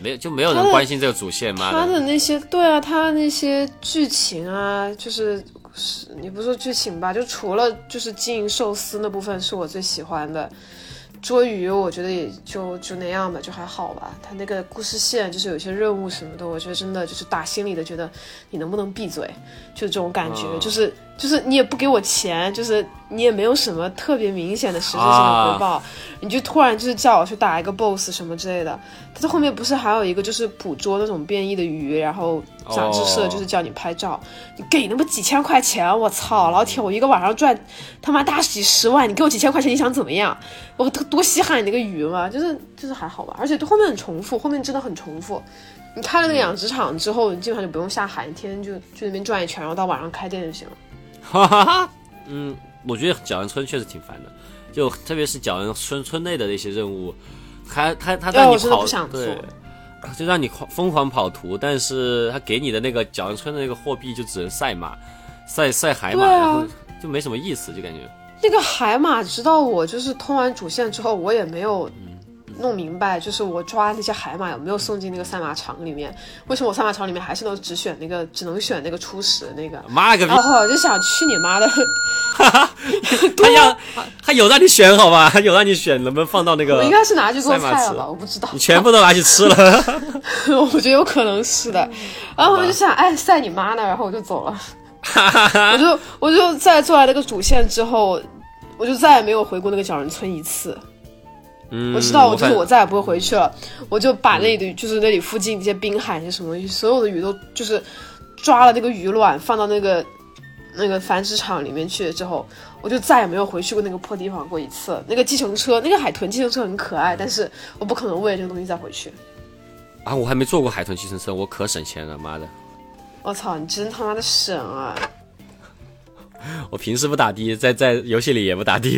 没有就没有人关心这个主线吗？他的，那些对啊，它那些剧情啊，就是是你不说剧情吧，就除了就是经营寿司那部分是我最喜欢的，捉鱼我觉得也就就那样吧，就还好吧。他那个故事线就是有些任务什么的，我觉得真的就是打心里的觉得你能不能闭嘴，就这种感觉，嗯就是就是你也不给我钱，就是你也没有什么特别明显的实质性的回报，你就突然就是叫我去打一个 boss 什么之类的。它后面不是还有一个就是捕捉那种变异的鱼，然后杂志社哦就是叫你拍照，你给那么几千块钱，我操，老铁，我一个晚上赚他妈大几十万，你给我几千块钱，你想怎么样？我多多稀罕你那个鱼嘛，就是就是还好吧，而且后面很重复，后面真的很重复。你开了那个养殖场之后，你基本上就不用下海，你天天就去那边转一圈，然后到晚上开店就行了。哈哈哈，嗯，我觉得角人村确实挺烦的，就特别是角人村村内的那些任务，他他他让你跑，对，就让你狂疯狂跑图，但是他给你的那个角人村的那个货币就只能赛马，赛赛海马，啊。然后就没什么意思，就感觉。那个海马，直到我就是通完主线之后，我也没有弄明白，就是我抓那些海马有没有送进那个赛马场里面？为什么我赛马场里面还是能只选那个，只能选那个初始的那个？妈了个逼然！后我就想，去你妈的！哈哈他要他他有让你选好吧？他有让你选，能不能放到那个我应？该是拿去做菜了吧？我不知道，你全部都拿去吃了。我觉得有可能是的。然后我就想，哎，赛你妈呢！然后我就走了。我就我就在做完那个主线之后，我就再也没有回过那个小人村一次。嗯，我知道，我就是我再也不会回去了。我就把那里的，就是那里附近一些滨海些什么东西，所有的鱼都就是抓了那个鱼卵，放到那个那个繁殖场里面去之后，我就再也没有回去过那个破地方过一次。那个计程车，那个海豚计程车很可爱，但是我不可能为了这个东西再回去。啊，我还没坐过海豚计程车，我可省钱了，妈的！我操，你真他妈的省啊！我平时不打的，在在游戏里也不打的。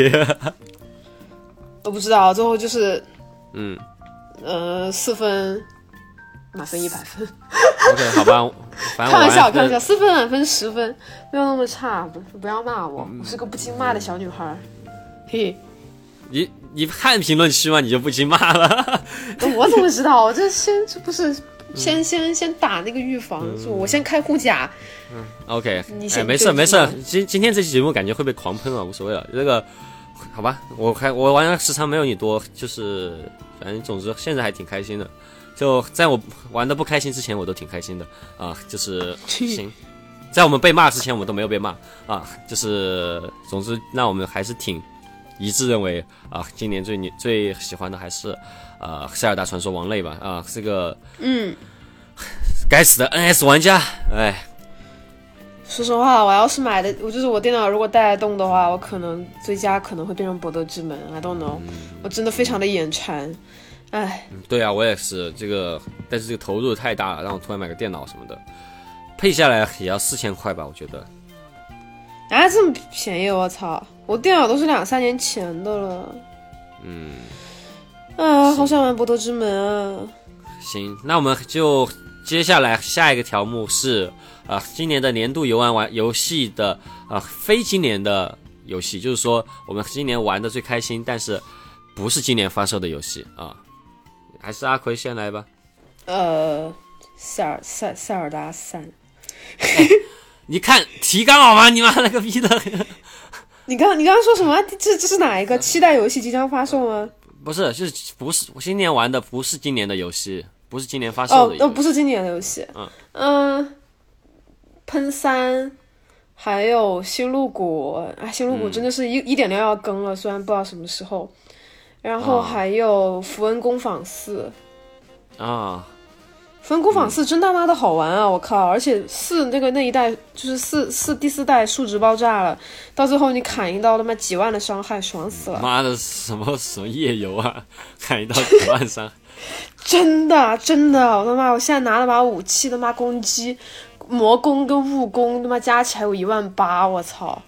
我不知道，最后就是嗯呃四分满分一百分，，OK，好吧，反正开玩笑，开玩笑，四分满分十分，没有那么差，不不要骂我，嗯我是个不经骂的小女孩儿。嘿，你你看评论区嘛，你就不经骂了。我怎么知道？我这先这不是先先先打那个预防，就我先开护甲。嗯 OK，哎，你先没事没事，今今天这期节目感觉会被狂喷啊，无所谓了。这个好吧，我还我玩的时长没有你多，就是反正总之现在还挺开心的。就在我玩的不开心之前，我都挺开心的啊，就是行。在我们被骂之前，我们都没有被骂啊，就是总之，那我们还是挺一致认为啊，今年最你最喜欢的还是啊《塞尔达传说：王类》吧啊，这个嗯，该死的 NS 玩家，哎，说实话，我要是买的，我就是我电脑如果带得动的话，我可能最佳可能会变成博德之门。I don't know，、我真的非常的眼馋。哎，对啊，我也是这个，但是这个投入太大了，让我突然买个电脑什么的，配下来也要四千块吧，我觉得。啊，这么便宜，我操！我电脑都是两三年前的了。嗯，啊，好想玩博德之门啊！行，那我们就接下来下一个条目是啊、呃今年的年度游玩玩游戏的啊、呃非今年的游戏，就是说我们今年玩的最开心，但是不是今年发售的游戏啊。还是阿奎先来吧。呃，塞尔塞塞尔达三，你看提纲好吗？你妈了个逼的！你刚你刚刚说什么？这这是哪一个期待游戏即将发售吗？不是，就是不是我今年玩的不是今年的游戏，不是今年发售的游，戏。哦哦，不是今年的游戏。嗯嗯，喷三，还有星露谷，啊，星露谷嗯真的是一一点六要更了，虽然不知道什么时候。然后啊还有符文工坊四，啊，符文工坊四真他妈的好玩啊！我靠，而且四那个那一代就是四四第四代数值爆炸了，到最后你砍一刀他妈几万的伤害，爽死了！妈的，什么什么夜游啊，砍一刀几万伤，真的真的，我他妈我现在拿了把武器，他妈攻击魔攻跟物攻他妈加起来有一万八，我操！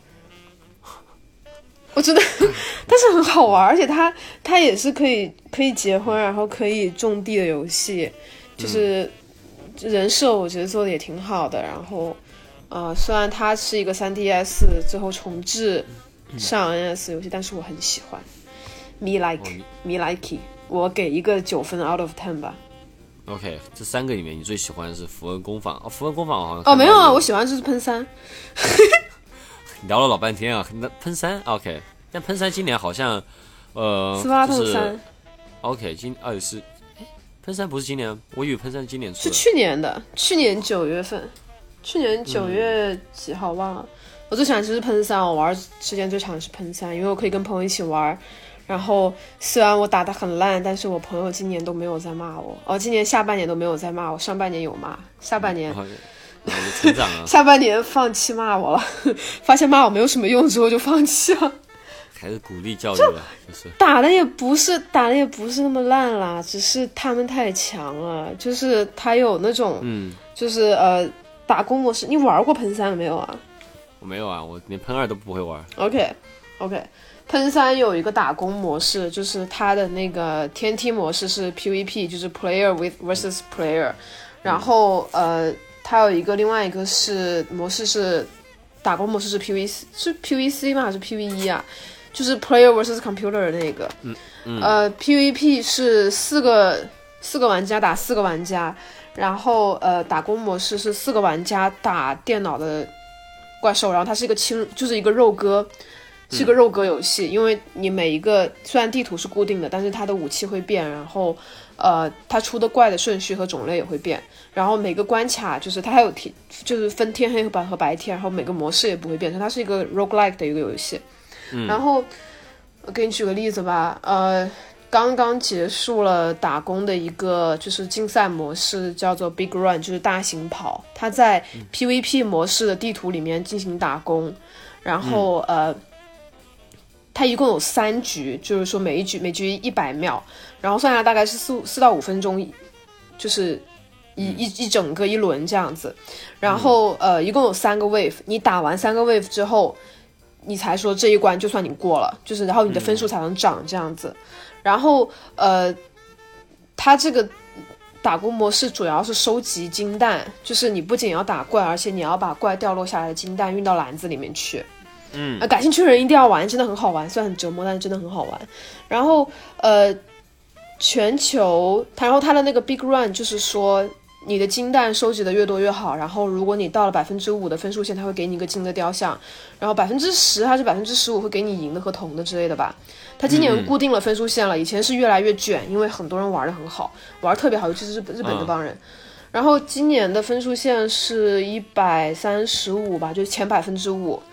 我觉得，但是很好玩，而且它它也是可以可以结婚，然后可以种地的游戏，就是人设我觉得做的也挺好的。然后，呃，虽然它是一个 3DS 最后重置上 NS 游戏，但是我很喜欢。Me like, me like 我给一个九分 out of ten 吧。OK，这三个里面你最喜欢的是符文工坊哦，符文工坊好像哦，没有啊，我喜喜欢就是喷三。聊了老半天啊，那喷三 OK，但喷三今年好像呃，斯巴达就是特三 OK，今二是诶喷三不是今年，我以为喷三今年出的。是去年的，去年九月份，去年九月几号忘了。我最喜欢就是喷三，我玩时间最长的是喷三，因为我可以跟朋友一起玩。然后虽然我打得很烂，但是我朋友今年都没有在骂我，哦，今年下半年都没有在骂我，上半年有骂，下半年。下半年放弃骂我了，发现骂我没有什么用之后就放弃了。还是鼓励教育吧，就是打的也不是打的也不是那么烂啦，只是他们太强了，就是他有那种，嗯，就是呃打工模式。你玩过喷三了没有啊我没有啊，我连喷二都不会玩。？OK OK，喷三有一个打工模式，就是它的那个天梯模式是 PVP，就是 Player with versus Player，然后呃它有一个另外一个是模式是打工模式是 PVC 是 PVC 吗还是 PVE 啊？就是 Player versus Computer 的那个，嗯呃 PVP 是四个四个玩家打四个玩家，然后呃打工模式是四个玩家打电脑的怪兽，然后它是一个轻就是一个肉鸽。是个肉鸽游戏，因为你每一个虽然地图是固定的，但是它的武器会变，然后呃，它出的怪的顺序和种类也会变，然后每个关卡就是它还有天，就是分天黑和白和白天，然后每个模式也不会变，所以它是一个 roguelike 的一个游戏。然后我给你举个例子吧，呃，刚刚结束了打工的一个就是竞赛模式，叫做 Big Run，就是大型跑，它在 PVP 模式的地图里面进行打工，然后、呃。它一共有三局，就是说每一局每局一百秒，然后算下来大概是四四到五分钟，就是一一一整个一轮这样子。然后呃，一共有三个 wave，你打完三个 wave 之后，你才说这一关就算你过了，就是然后你的分数才能涨这样子。然后呃，它这个打工模式主要是收集金蛋，就是你不仅要打怪，而且你要把怪掉落下来的金蛋运到篮子里面去。嗯呃，感兴趣的人一定要玩，真的很好玩，虽然很折磨，但是真的很好玩。然后呃，全球，它然后它的那个 Big Run 就是说。你的金蛋收集的越多越好，然后如果你到了百分之五的分数线，它会给你一个金的雕像，然后百分之十还是百分之十五会给你银的和铜的之类的吧。它今年固定了分数线了，以前是越来越卷，因为很多人玩的很好，玩得特别好，尤其是日本日本这帮人。然后今年的分数线是一百三十五吧，就是前百分之五。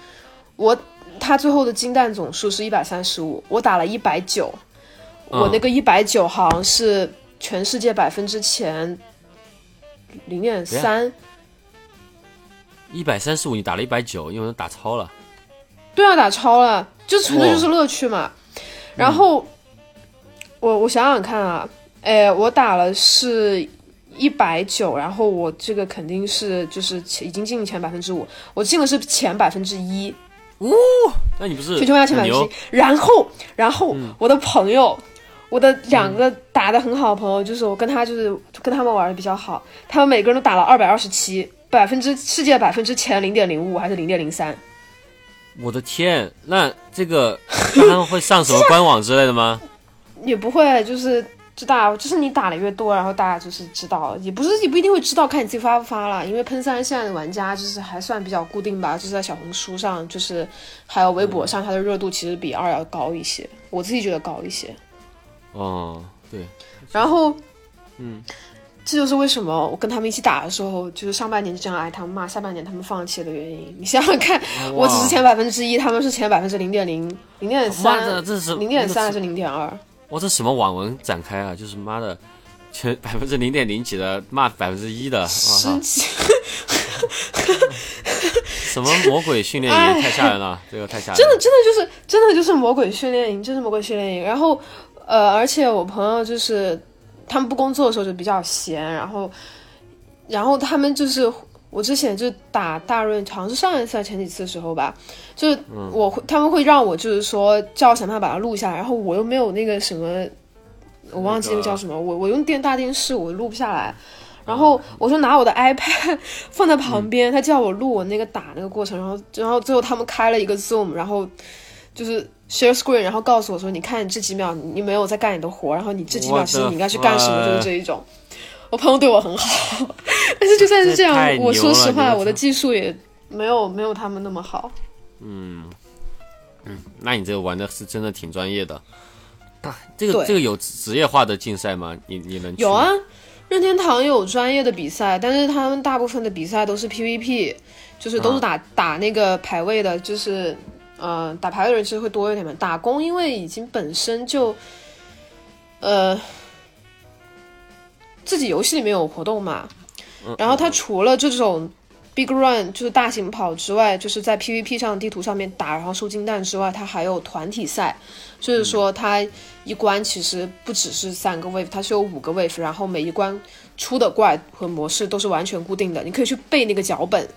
我他最后的金蛋总数是一百三十五，我打了一百九，我那个一百九好像是全世界百分之前零点三。一百三十五，你打了一百九，因为打超了。对啊，打超了，就纯粹就是乐趣嘛。然后我我想想看啊，哎，我打了是一百九，然后我这个肯定是就是前已经进前百分之五，我进的是前百分之一，那你不是全球玩家前百很牛。然后然后我的朋友。我的两个打的很好的朋友，就是我跟他就是跟他们玩的比较好，他们每个人都打了二百二十七，百分之世界百分之前零点零五还是零点零三，我的天，那这个他们会上什么官网之类的吗？也不会，就是知道，就是你打的越多，然后大家就是知道，也不是也不一定会知道，看你自己发不发了。因为喷三现在的玩家就是还算比较固定吧，就是在小红书上，就是还有微博上，它的热度其实比二要高一些，我自己觉得高一些。哦，对，然后，嗯，这就是为什么我跟他们一起打的时候，就是上半年就这样挨他们骂，下半年他们放弃的原因。你想想看，我只是前百分之一，他们是前百分之零点零、零点，三、零点三还是零点二？哇，这什么网文展开啊？就是妈的，全百分之零点零几的骂百分之一的，我操！十几，什么魔鬼训练营 太吓人了，这个太吓人了。真的真的就是真的就是魔鬼训练营，就是魔鬼训练营。然后呃，而且我朋友就是他们不工作的时候就比较闲，然后然后他们就是我之前就打大润，好像是上一次前几次的时候吧，就是我会、他们会让我就是说叫我想办法把它录下来，然后我又没有那个什么，我忘记那个叫什么，我我用电大电视我录不下来。然后我就拿我的 iPad 放在旁边，他叫我录我那个打那个过程，然后然后最后他们开了一个 Zoom，然后就是 share screen，然后告诉我说，你看你这几秒你没有在干你的活，然后你这几秒其实你应该去干什么，就是这一种。我朋友对我很好，但是就算是这样这，我说实话，我的技术也没有没有他们那么好。嗯嗯那你这个玩的是真的挺专业的。这个这个有职业化的竞赛吗？你你能去有啊，任天堂有专业的比赛，但是他们大部分的比赛都是 PVP，就是都是打、打那个排位的，就是呃打排位的人其实会多一点嘛。打工因为已经本身就呃自己游戏里面有活动嘛，然后它除了这种 Big Run 就是大型跑之外，就是在 PVP 上地图上面打，然后收金蛋之外，它还有团体赛，就是说它一关其实不只是三个 wave，它是有五个 wave，然后每一关出的怪和模式都是完全固定的，你可以去背那个脚本，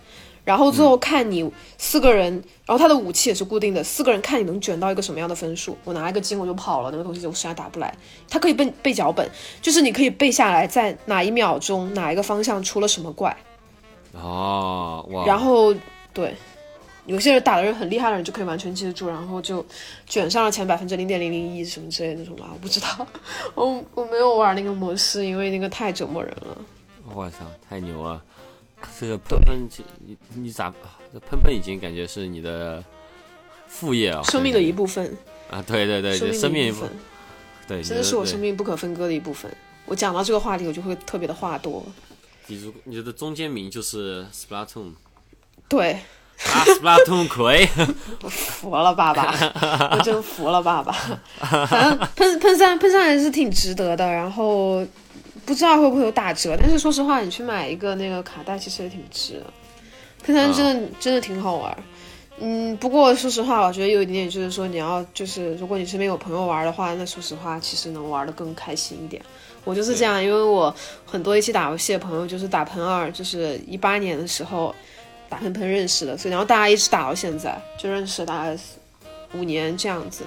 然后最后看你四个人，然后他的武器也是固定的，四个人看你能卷到一个什么样的分数。我拿一个金我就跑了，那个东西我实在打不来。它可以背背脚本，就是你可以背下来，在哪一秒钟哪一个方向出了什么怪。哦，哇！然后对，有些人打的人很厉害的人就可以完全记得住，然后就卷上了前百分之零点零零一什么之类的那种吧，我不知道，我我没有玩那个模式，因为那个太折磨人了。我操，太牛了！这个喷喷，你你咋？这喷喷已经感觉是你的副业啊，生命的一部分，啊，对对。对对，生命一部的一部分，对，真的是我生命不可分割的一部分。我讲到这个话题，我就会特别的话多。你如你的中间名就是 Splatoon 对，啊，Splatoon 葵，服了爸爸，我真服了爸爸。反正喷喷三喷三还是挺值得的，然后不知道会不会有打折，但是说实话，你去买一个那个卡带其实也挺值的。喷三真的、真的挺好玩。嗯，不过说实话，我觉得有一点点就是说，你要就是如果你身边有朋友玩的话，那说实话，其实能玩的更开心一点。我就是这样，因为我很多一起打游戏的朋友就是打喷二，就是一八年的时候打喷喷认识的，所以然后大家一直打到现在，就认识了大概五年这样子。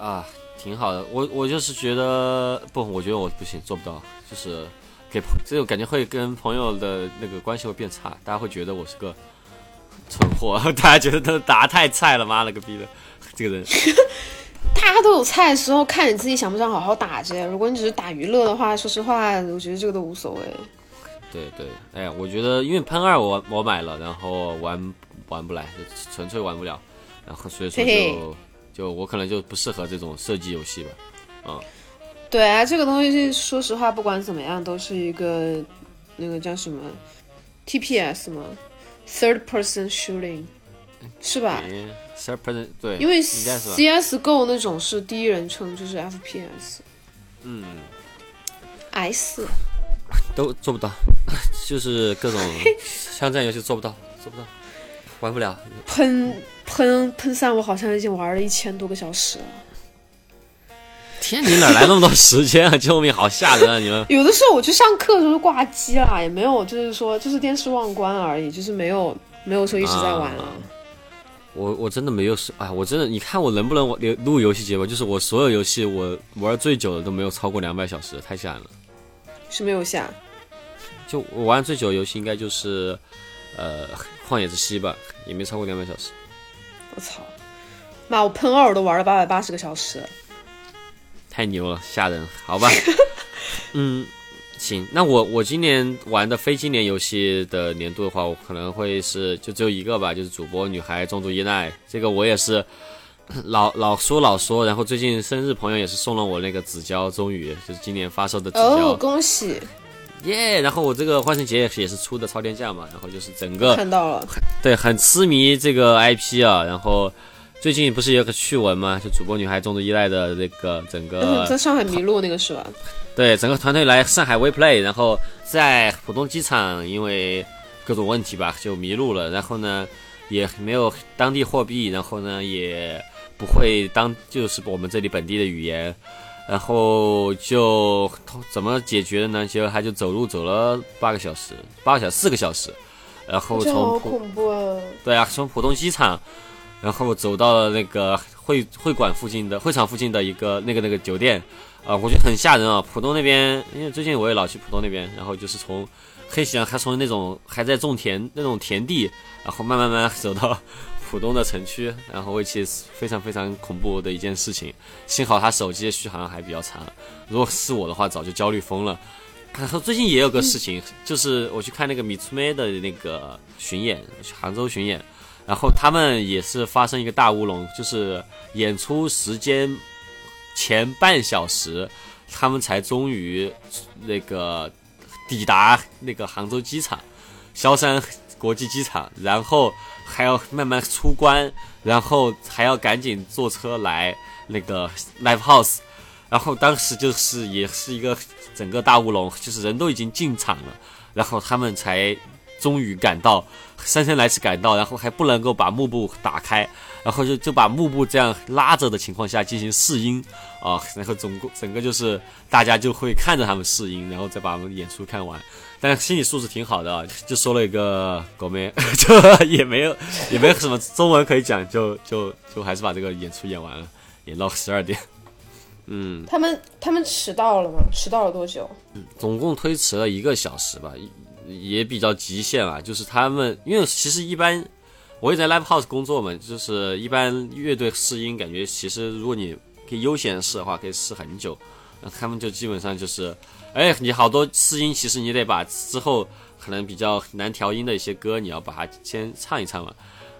啊，挺好的。我我就是觉得不，我觉得我不行，做不到，就是给朋这种感觉会跟朋友的那个关系会变差，大家会觉得我是个蠢货，大家觉得他打得太菜了，妈了个逼的，这个人。大家都有菜的时候，看你自己想不想好好打着。如果你只是打娱乐的话，说实话，我觉得这个都无所谓。对对，哎呀，我觉得因为喷二我我买了，然后玩玩不来，就纯粹玩不了，然后所以说就嘿嘿就我可能就不适合这种射击游戏吧。对啊，这个东西说实话，不管怎么样，都是一个那个叫什么 TPS 吗？Third Person Shooting 是吧？，third person 对，因为 CSGO 那种是第一人称，就是 FPS。嗯，S 都做不到，就是各种枪战游戏做不到，做不到，玩不了。喷喷喷三，我好像已经玩了一千多个小时了。天，你哪来那么多时间啊？救命，好吓人啊！你们有的时候我去上课的时候就挂机啦，也没有，就是说就是电视忘关而已，就是没有没有说一直在玩了。啊我我真的没有是哎，我真的，你看我能不能玩录游戏节目？就是我所有游戏我玩最久的都没有超过两百小时，太吓人了。是没有下。就我玩最久的游戏应该就是呃《旷野之息》吧，也没超过两百小时。我操！妈，我喷二我都玩了八百八十个小时。太牛了，吓人，好吧？嗯，行，那我我今年玩的非今年游戏的年度的话，我可能会是就只有一个吧，就是主播女孩重度依赖，这个我也是 老老说老说，然后最近生日朋友也是送了我那个纸胶，终于就是今年发售的纸哦，胶，恭喜！耶然后我这个万圣节也是也是出的超天价嘛，然后就是整个看到了，对，很痴迷这个 IP 啊，然后最近不是有个趣闻吗？就主播女孩重度依赖的那个整个 在上海迷路那个是吧？对，整个团队来上海 WePlay，然后在浦东机场因为各种问题吧就迷路了，然后呢也没有当地货币，然后呢也不会当就是我们这里本地的语言，然后就怎么解决的呢？结果他就走路走了八个小时，八个小时四个小时，然后从浦恐怖啊！对啊，从浦东机场，然后走到了那个会会馆附近的会场附近的一个那个那个酒店，啊、我觉得很吓人啊。浦东那边，因为最近我也老去浦东那边，然后就是从黑喜还从那种还在种田那种田地，然后慢慢慢慢走到浦东的城区，然后为其非常非常恐怖的一件事情。幸好他手机的续航还比较长，如果是我的话，早就焦虑疯了。然后最近也有个事情，就是我去看那个米粗妹的那个巡演，杭州巡演，然后他们也是发生一个大乌龙，就是演出时间前半小时，他们才终于那个抵达那个杭州机场，萧山国际机场，然后还要慢慢出关，然后还要赶紧坐车来那个 live house，然后当时就是也是一个整个大乌龙，就是人都已经进场了，然后他们才终于赶到，姗姗来迟赶到，然后还不能够把幕布打开，然后就就把幕布这样拉着的情况下进行试音啊，然后总共整个就是大家就会看着他们试音，然后再把我们演出看完。但心理素质挺好的啊，就说了一个狗妹，就也没有也没有什么中文可以讲，就就就还是把这个演出演完了，演到十二点。嗯，他们他们迟到了吗？迟到了多久？总共推迟了一个小时吧，也也比较极限啊。就是他们，因为其实一般我也在 live house 工作嘛，就是一般乐队试音，感觉其实如果你可以悠闲试的话，可以试很久。那他们就基本上就是，哎，你好多试音，其实你得把之后可能比较难调音的一些歌，你要把它先唱一唱嘛。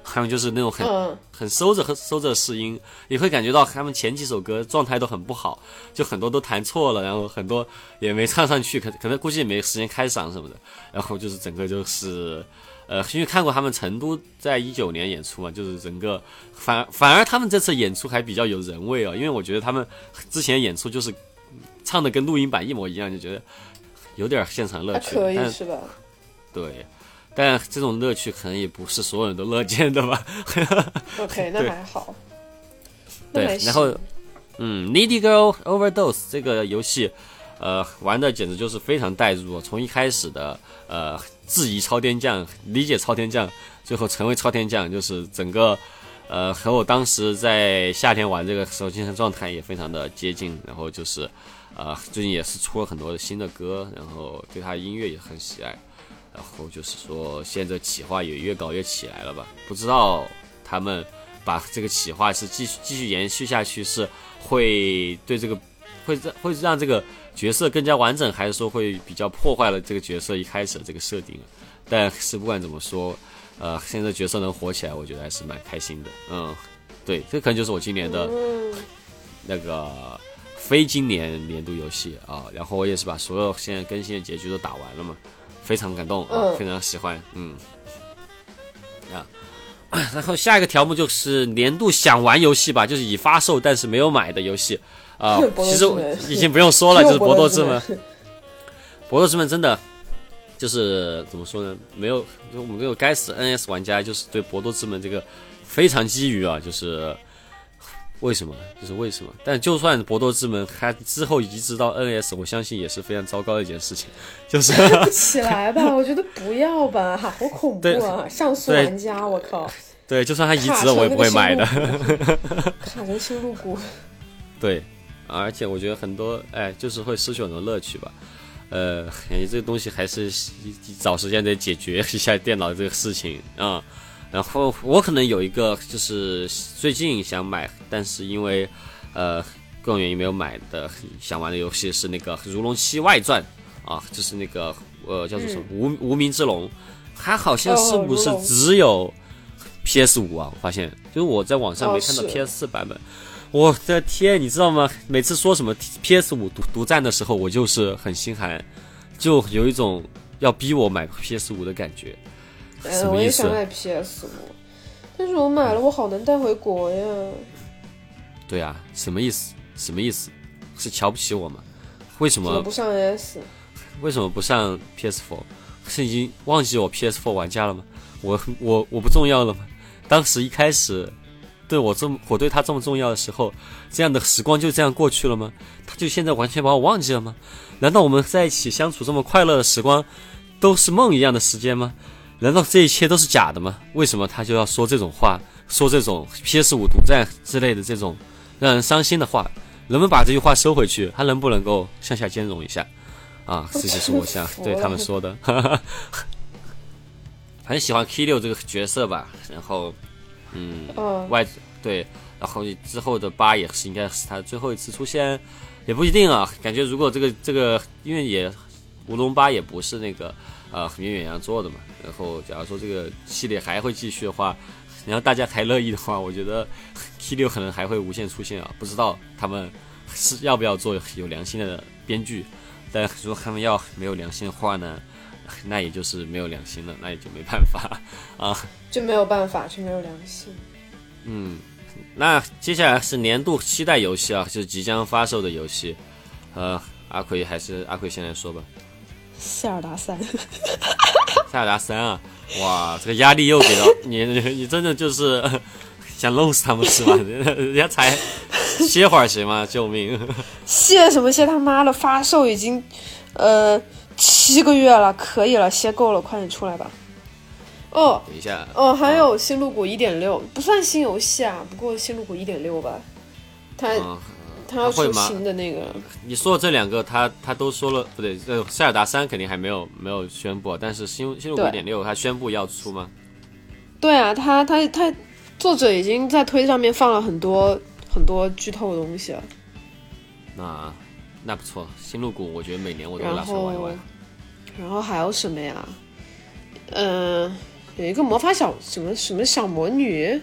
还有就是那种很嗯，很收着和收着试音，你会感觉到他们前几首歌状态都很不好，就很多都弹错了，然后很多也没唱上去，可可能估计也没时间开嗓什么的，然后就是整个就是，呃，因为看过他们成都在一九年演出嘛，就是整个反反而他们这次演出还比较有人味哦，因为我觉得他们之前演出就是唱的跟录音版一模一样，就觉得有点现场乐趣，可以但是吧？对。但这种乐趣可能也不是所有人都乐见的吧。OK，那还好。那对然后，嗯，Needy Girl Overdose 这个游戏，呃，玩的简直就是非常代入，从一开始的呃质疑超天将，理解超天将，最后成为超天将，就是整个呃和我当时在夏天玩这个时候精神状态也非常的接近，然后就是呃最近也是出了很多的新的歌，然后对他音乐也很喜爱。然后就是说，现在企划也越搞越起来了吧？不知道他们把这个企划是继续继续延续下去，是会对这个会让会让这个角色更加完整，还是说会比较破坏了这个角色一开始的这个设定？但是不管怎么说，呃，现在角色能火起来，我觉得还是蛮开心的。嗯，对，这可能就是我今年的，那个非今年年度游戏啊。然后我也是把所有现在更新的结局都打完了嘛。非常感动啊，嗯非常喜欢，嗯，啊，然后下一个条目就是年度想玩游戏吧，就是已发售但是没有买的游戏啊 其实已经不用说了，就是博多之之门，博多之门真的就是怎么说呢？没有，就我们这个该死 NS 玩家就是对博多之门这个非常基于啊，就是为什么？就是为什么？但就算博多之门它之后移植到 NS，我相信也是非常糟糕的一件事情，就是。起来吧，我觉得不要吧，好恐怖啊！像素玩家，我靠，对，就算它移植了，我也不会买的。卡成新入骨。对，而且我觉得很多，哎，就是会失去很多乐趣吧。呃，感觉这个东西还是找时间得解决一下电脑这个事情啊、然后我可能有一个就是最近想买，但是因为呃各种原因没有买的想玩的游戏是那个《如龙七外传》啊，就是那个呃叫做什么、无无名之龙，它好像是不是只有 PS 五啊？我发现就是我在网上没看到 PS 四版本。我的天，你知道吗？每次说什么 PS 五独独占的时候，我就是很心寒，就有一种要逼我买 PS 五的感觉。什嗯，我也想买 PS 五，但是我买了，我好难带回国呀。对啊，什么意思？什么意思？是瞧不起我吗？为什么么不上 S？为什么不上 PS4？是已经忘记我 PS4 玩家了吗？我我我不重要了吗？当时一开始对我这么我对他这么重要的时候，这样的时光就这样过去了吗？他就现在完全把我忘记了吗？难道我们在一起相处这么快乐的时光都是梦一样的时间吗？难道这一切都是假的吗？为什么他就要说这种话，说这种 PS 五独占之类的这种让人伤心的话？能不能把这句话收回去？他能不能够向下兼容一下？啊，这就是我想对他们说的。很喜欢 K 六这个角色吧，然后，嗯，嗯，外对，然后之后的八也是应该是他最后一次出现，也不一定啊。感觉如果这个这个，因为也乌龙八也不是那个呃远远洋做的嘛，然后假如说这个系列还会继续的话，然后大家还乐意的话，我觉得 T 六可能还会无限出现啊。不知道他们是要不要做有良心的编剧，但如果他们要没有良心的话呢？那也就是没有良心了，那也就没办法啊，就没有办法，就没有良心。嗯，那接下来是年度期待游戏啊，就是即将发售的游戏。呃，阿奎还是阿奎先来说吧。塞尔达三，塞尔达三啊，哇，这个压力又给到你，你真的就是想弄死他们是吧？人家才歇会儿行吗？救命！歇什么歇？他妈的，发售已经呃。七个月了，可以了，歇够了，快点出来吧。哦，等一下，哦，还有《新路谷一点六》，不算新游戏啊，不过《新路谷一点六》吧，它它要出新的那个。你说的这两个，他他都说了，不对，呃，塞尔达三肯定还没有没有宣布，但是新新路谷一点六，他宣布要出吗？对啊，他他他作者已经在推上面放了很多很多剧透的东西了。那。那不错，新路谷我觉得每年我都拉出来玩一玩。然后还有什么呀？嗯，有一个魔法小什么什么小魔女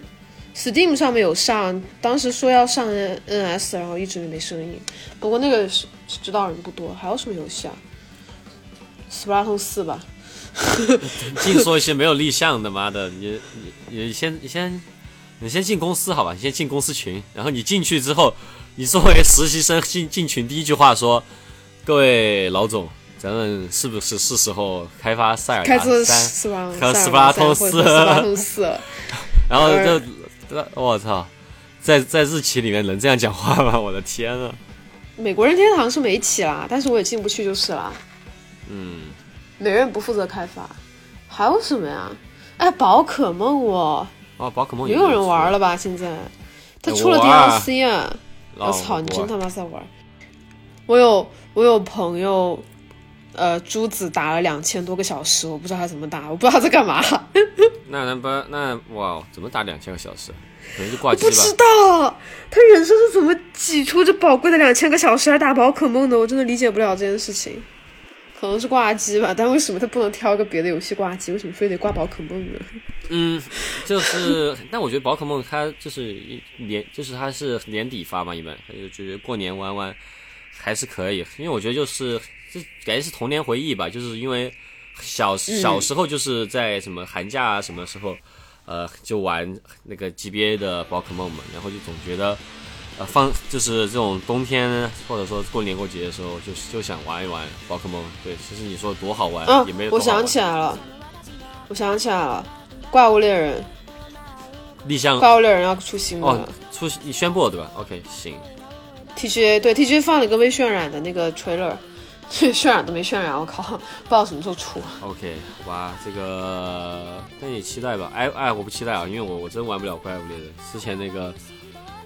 ，Steam 上面有上，当时说要上 NS，然后一直没声音。不过那个是知道人不多。还有什么游戏啊？斯普拉通四吧。净说一些没有立项的，妈的！你你你先你先你先进公司好吧？你先进公司群，然后你进去之后。你作为实习生进进群，第一句话说：“各位老总，咱们是不是是时候开发塞尔达三和斯巴通四？”然后就，我操，在在日企里面能这样讲话吗？我的天呐！美国人天堂是没起啦，但是我也进不去就是了。嗯，美人不负责开发，还有什么呀？哎，宝可梦哦，哦，宝可梦也有人玩了吧？现在他出了 DLC 啊。我操！你真他妈在玩！我有我有朋友，呃，珠子打了两千多个小时，我不知道他怎么打，我不知道他在干嘛。那那不那哇，怎么打两千个小时？可能是挂机吧。不知道他人生是怎么挤出这宝贵的两千个小时来打宝可梦的？我真的理解不了这件事情。可能是挂机吧，但为什么他不能挑个别的游戏挂机？为什么非得挂宝可梦呢？嗯，就是，但我觉得宝可梦它就是年，就是它是年底发嘛，一般就觉得过年玩玩还是可以，因为我觉得就是这感觉是童年回忆吧，就是因为小小时候就是在什么寒假啊什么时候，呃，就玩那个 GBA 的宝可梦嘛，然后就总觉得。呃放就是这种冬天或者说过年过节的时候，就就想玩一玩宝可梦。对，其实你说多好玩，也没有。我想起来了，我想起来了，怪物猎人立项，怪物猎人要出新的，出你宣布了对吧？OK，行。TGA 对 TGA 放了一个微渲染的那个 trailer，渲染都没渲染，我靠，不知道什么时候出。OK，好吧，这个那你期待吧。哎哎，我不期待啊，因为我我真玩不了怪物猎人。之前那个。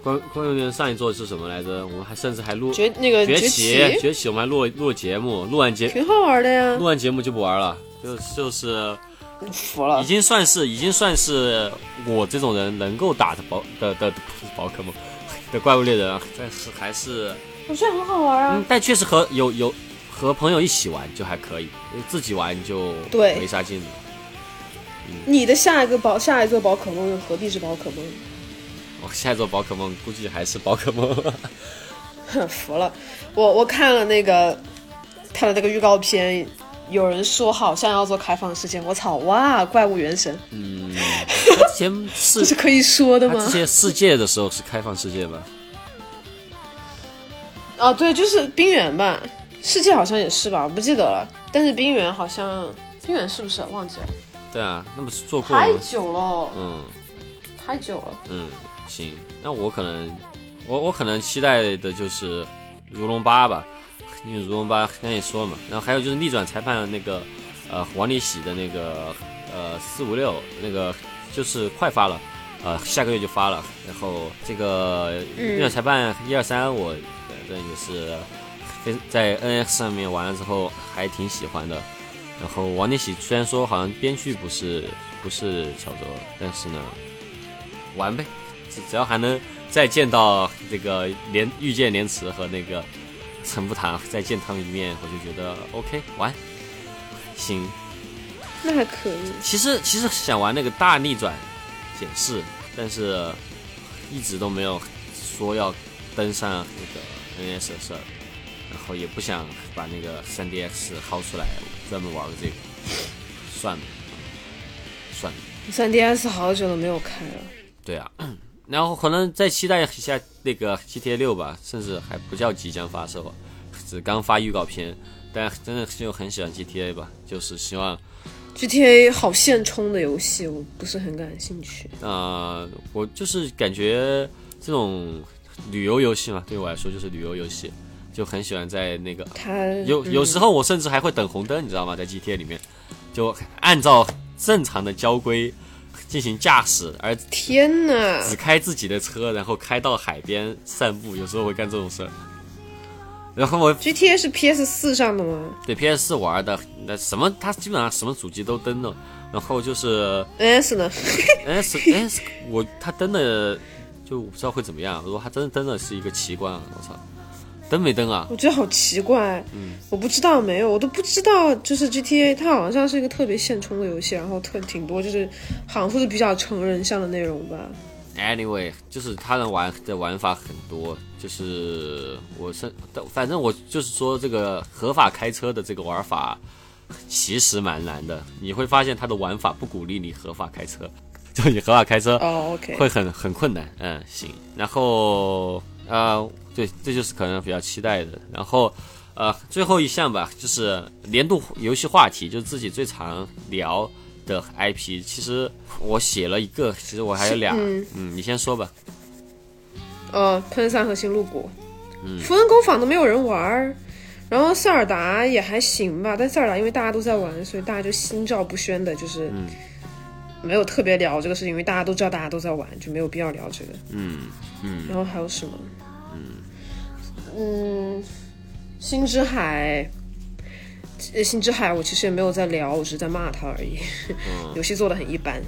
关关于上一座是什么来着？我们还甚至还录崛那个崛起崛起，我们还录录节目，录完节挺好玩的呀。录完节目就不玩了，就就是服了。已经算是已经算是我这种人能够打的宝的的宝可梦的怪物猎人啊，但是还是我觉得很好玩啊。但确实和有有和朋友一起玩就还可以，自己玩就对没啥劲了。你的下一个宝下一座宝可梦又何必是宝可梦？我下一座宝可梦估计还是宝可梦，服了。我我看了那个看了那个预告片，有人说好像要做开放世界，我操哇！怪物原神，嗯，之前世 这是可以说的吗他之？前世界的时候是开放世界吗？啊，对，就是冰原吧，世界好像也是吧，我不记得了。但是冰原好像，冰原是不是忘记了？对啊，那不是做过太了吗？久了，嗯太久了。嗯，行，那我可能我我可能期待的就是如龙八吧，因为如龙八刚才也说了嘛，然后还有就是逆转裁判那个呃王立喜的那个呃四五六那个就是快发了。呃，下个月就发了，然后这个逆转裁判一二三，我反正也是非在 NX 上面玩了之后还挺喜欢的。然后王力喜虽然说好像编剧不是不是乔泽，但是呢，玩呗，只只要还能再见到这个连遇见莲池和那个陈不堂再见他们一面，我就觉得 OK 玩，行。那还可以。其实其实想玩那个大逆转检视，但是一直都没有说要登上那个 NS 的事儿，然后也不想把那个 3DX 薅出来专门玩个这个，算了，算了。三 DS 好久都没有开了。对啊，然后可能再期待一下那个 GTA 六吧，甚至还不叫即将发售，只刚发预告片。但真的就很喜欢 GTA 吧，就是希望 GTA 好现充的游戏，我不是很感兴趣。呃，我就是感觉这种旅游游戏嘛，对我来说就是旅游游戏，就很喜欢在那个它有有时候我甚至还会等红灯，你知道吗？在 GTA 里面，就按照正常的交规进行驾驶，而天呐，只开自己的车，然后开到海边散步，有时候会干这种事儿。然后我 GTA 是 PS 四上的吗对 PS 四玩的，那什么，它基本上什么主机都登了。然后就是？NS 呢？S S，我它登的就我不知道会怎么样。如果它真的登的是一个奇观，我操，登没登啊？我觉得好奇怪，嗯我不知道没有，我都不知道，就是 GTA 它好像是一个特别现充的游戏，然后特挺多，就是好像说是比较成人向的内容吧。Anyway，就是它能玩的玩法很多，就是我是反正我就是说这个合法开车的这个玩法其实蛮难的，你会发现它的玩法不鼓励你合法开车，就你合法开车哦，OK，会很很困难。嗯，行。然后呃，对，这就是可能比较期待的。然后呃，最后一项吧，就是年度游戏话题，就是自己最常聊的 IP。其实我写了一个，其实我还有俩。嗯嗯，你先说吧。呃，喷三和新路谷，嗯符文工坊都没有人玩儿，然后塞尔达也还行吧，但塞尔达因为大家都在玩，所以大家就心照不宣的，就是没有特别聊这个事情，因为大家都知道大家都在玩，就没有必要聊这个。嗯嗯然后还有什么？嗯星之海，呃，星之海我其实也没有在聊，我只是在骂他而已。游戏做的很一般。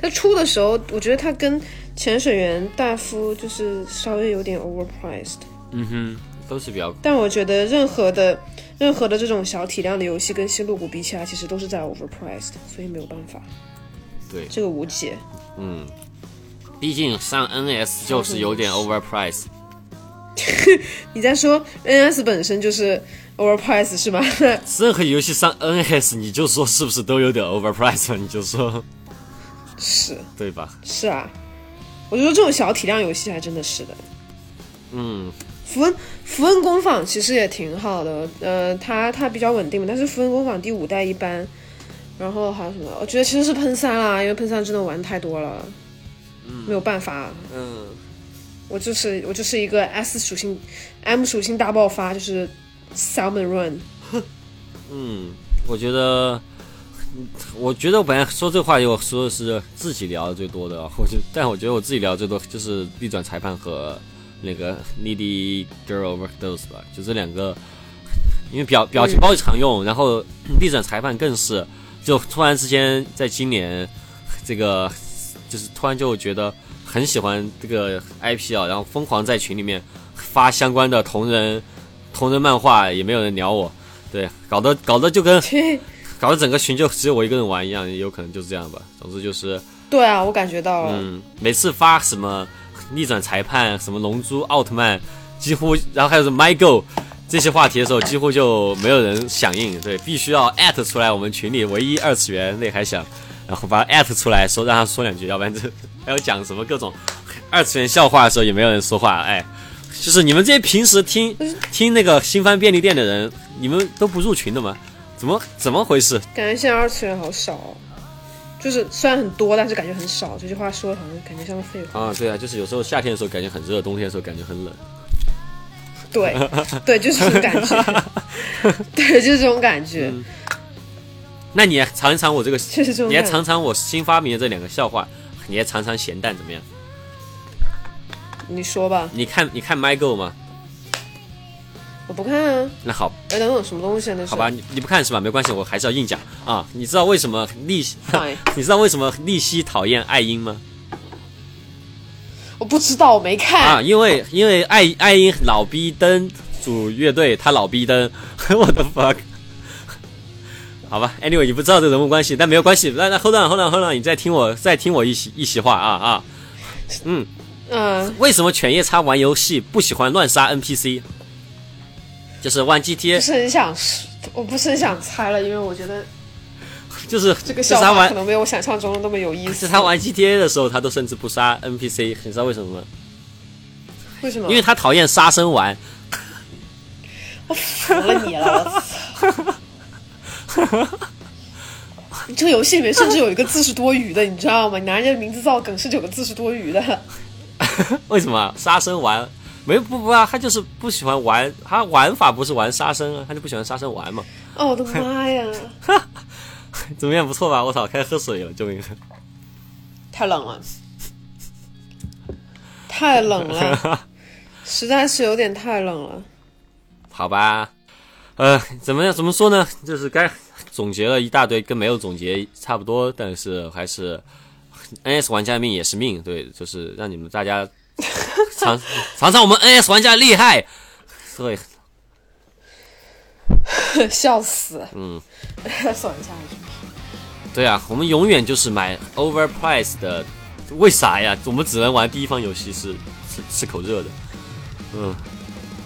他出的时候，我觉得他跟潜水员大夫就是稍微有点 overpriced，嗯哼，都是比较但我觉得任何的任何的这种小体量的游戏跟星露谷比起来，其实都是在 overpriced，所以没有办法，对，这个无解。嗯，毕竟上 NS 就是有点 overprice。你在说 NS 本身就是 overpriced 是吧？任 何游戏上 NS，你就说是不是都有点 overpriced？？你就说是对吧？是啊，我觉得这种小体量游戏还真的是的。嗯，符文符文工坊其实也挺好的，呃，它它比较稳定嘛，但是符文工坊第五代一般，然后还有什么？我觉得其实是喷三啦，因为喷三真的玩太多了，没有办法，嗯，我就是我就是一个 S 属性 M 属性大爆发，就是 Salmon Run，嗯，我觉得，我觉得我本来说这个话题，我说的是自己聊的最多的，我就，但我觉得我自己聊最多就是逆转裁判和那个 Needy Girl Overdose 吧，就这两个，因为表表情包常用，然后逆转裁判更是，就突然之间在今年这个，就是突然就觉得很喜欢这个 IP 啊，然后疯狂在群里面发相关的同人同人漫画，也没有人鸟我。对，搞得搞得就跟 搞得整个群就只有我一个人玩一样，也有可能就是这样吧。总之就是，对啊，我感觉到了，嗯，每次发什么逆转裁判、什么龙珠、奥特曼，几乎，然后还有什么 My Go 这些话题的时候，几乎就没有人响应。对，必须要艾特出来我们群里唯一二次元内还想然后把他艾特出来说让他说两句，要不然这 还要讲什么各种二次元笑话的时候也没有人说话，哎，就是你们这些平时听听那个新番便利店的人，你们都不入群的吗？怎么怎么回事？感觉现在二次元好少哦，就是虽然很多，但是感觉很少。这句话说的好像感觉像个废话。啊，对啊，就是有时候夏天的时候感觉很热，冬天的时候感觉很冷。对，对，就是这种感觉。对，就是这种感觉。那你也尝一尝我这个，就是你也。尝尝我新发明的这两个笑话，你也尝尝咸蛋怎么样？你说吧，你看你看 My Go 吗？我不看啊。那好，哎，等等，什么东西啊？那是好吧，你你不看是吧？没关系，我还是要硬讲啊。你知道为什么利息？你知道为什么利息讨厌爱因吗？我不知道，我没看。啊，因为因为爱爱因老逼登组乐队，他老逼登，我的 fuck。好吧，anyway，你不知道这人物关系，但没有关系。那那 hold on hold on hold on，你再听我再听我一席一席话啊啊。嗯，嗯，为什么犬夜叉玩游戏不喜欢乱杀 NPC？就是玩 GTA，不是很想，我不是很想猜了，因为我觉得 就是这个就是他玩笑话可能没有我想象中的那么有意思。是他玩 GTA 的时候，他都甚至不杀 NPC，你知道为什么吗？为什么？因为他讨厌杀生丸。我服了你了。我操 你 这个游戏里面甚至有一个字是多余的，你知道吗？你拿人家的名字造梗，甚至有个字是多余的。为什么杀生玩？没不不啊，他就是不喜欢玩，他玩法不是玩杀生啊，他就不喜欢杀生玩嘛。哦，我的妈呀！怎么样，不错吧？我操，开始喝水了，救命！太冷了，太冷了，实在是有点太冷了。好吧，呃，怎么样？怎么说呢？就是该总结了一大堆，跟没有总结差不多，但是还是 NS 玩家的命也是命，对，就是让你们大家尝 尝尝我们 NS 玩家的厉害。对，笑死！嗯。对啊，我们永远就是买 overprice 的，为啥呀？我们只能玩第一方游戏是是是口热的，嗯，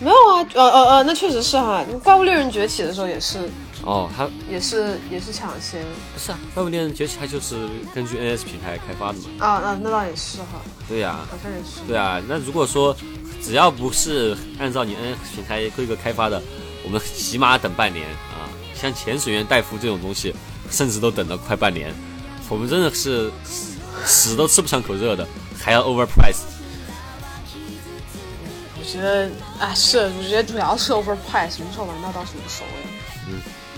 没有啊，呃呃呃，那确实是哈。怪物猎人崛起的时候也是，哦，它也是也是抢先不是啊，怪物猎人崛起它就是根据 NS 平台开发的嘛，啊，那那倒也是哈，对呀、好像也是。对啊，那如果说只要不是按照你 N S 平台规格开发的，我们起码等半年啊。像潜水员戴夫这种东西，甚至都等了快半年，我们真的是死死都吃不上口热的，还要 overprice。我觉得啊，是，我觉得主要是 overprice，什么时候玩到倒是无所谓。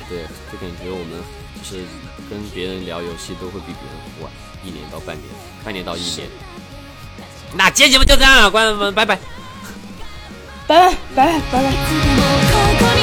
对，就感觉我们就是跟别人聊游戏都会比别人晚一年到半年，半年到一年。那今天节目就这样了，观众们，拜拜。拜拜拜拜拜拜。いつでも